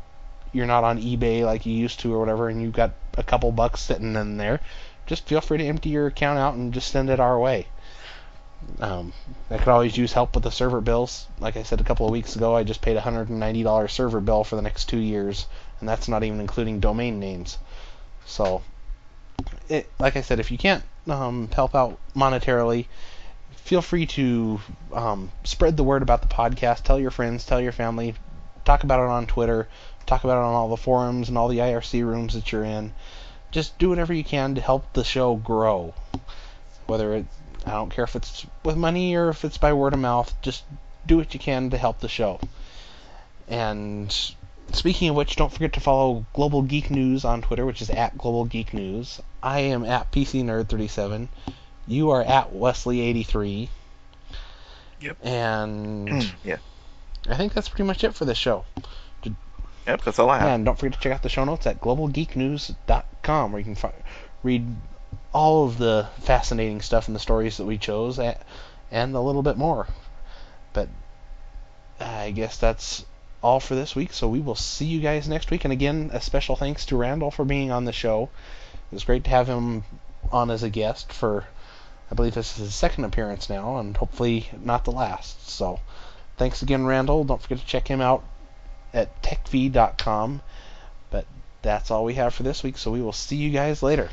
[SPEAKER 1] you're not on eBay like you used to or whatever, and you've got a couple bucks sitting in there, just feel free to empty your account out and just send it our way. Um, I could always use help with the server bills. Like I said a couple of weeks ago, I just paid a $190 server bill for the next two years, and that's not even including domain names. So, it, like I said, if you can't um, help out monetarily, feel free to um, spread the word about the podcast. Tell your friends, tell your family, talk about it on Twitter, talk about it on all the forums and all the IRC rooms that you're in. Just do whatever you can to help the show grow. Whether it, I don't care if it's with money or if it's by word of mouth, just do what you can to help the show. And speaking of which, don't forget to follow Global Geek News on Twitter, which is at Global Geek News. I am at PC Nerd 37 you are at Wesley83.
[SPEAKER 2] Yep.
[SPEAKER 1] And hmm,
[SPEAKER 2] yeah.
[SPEAKER 1] I think that's pretty much it for this show.
[SPEAKER 2] Yep, that's all I have.
[SPEAKER 1] And don't forget to check out the show notes at globalgeeknews.com where you can fi- read all of the fascinating stuff and the stories that we chose and a little bit more. But uh, I guess that's all for this week, so we will see you guys next week. And again, a special thanks to Randall for being on the show. It was great to have him on as a guest for I believe this is his second appearance now, and hopefully not the last. So, thanks again, Randall. Don't forget to check him out at techvi.com. But that's all we have for this week, so we will see you guys later.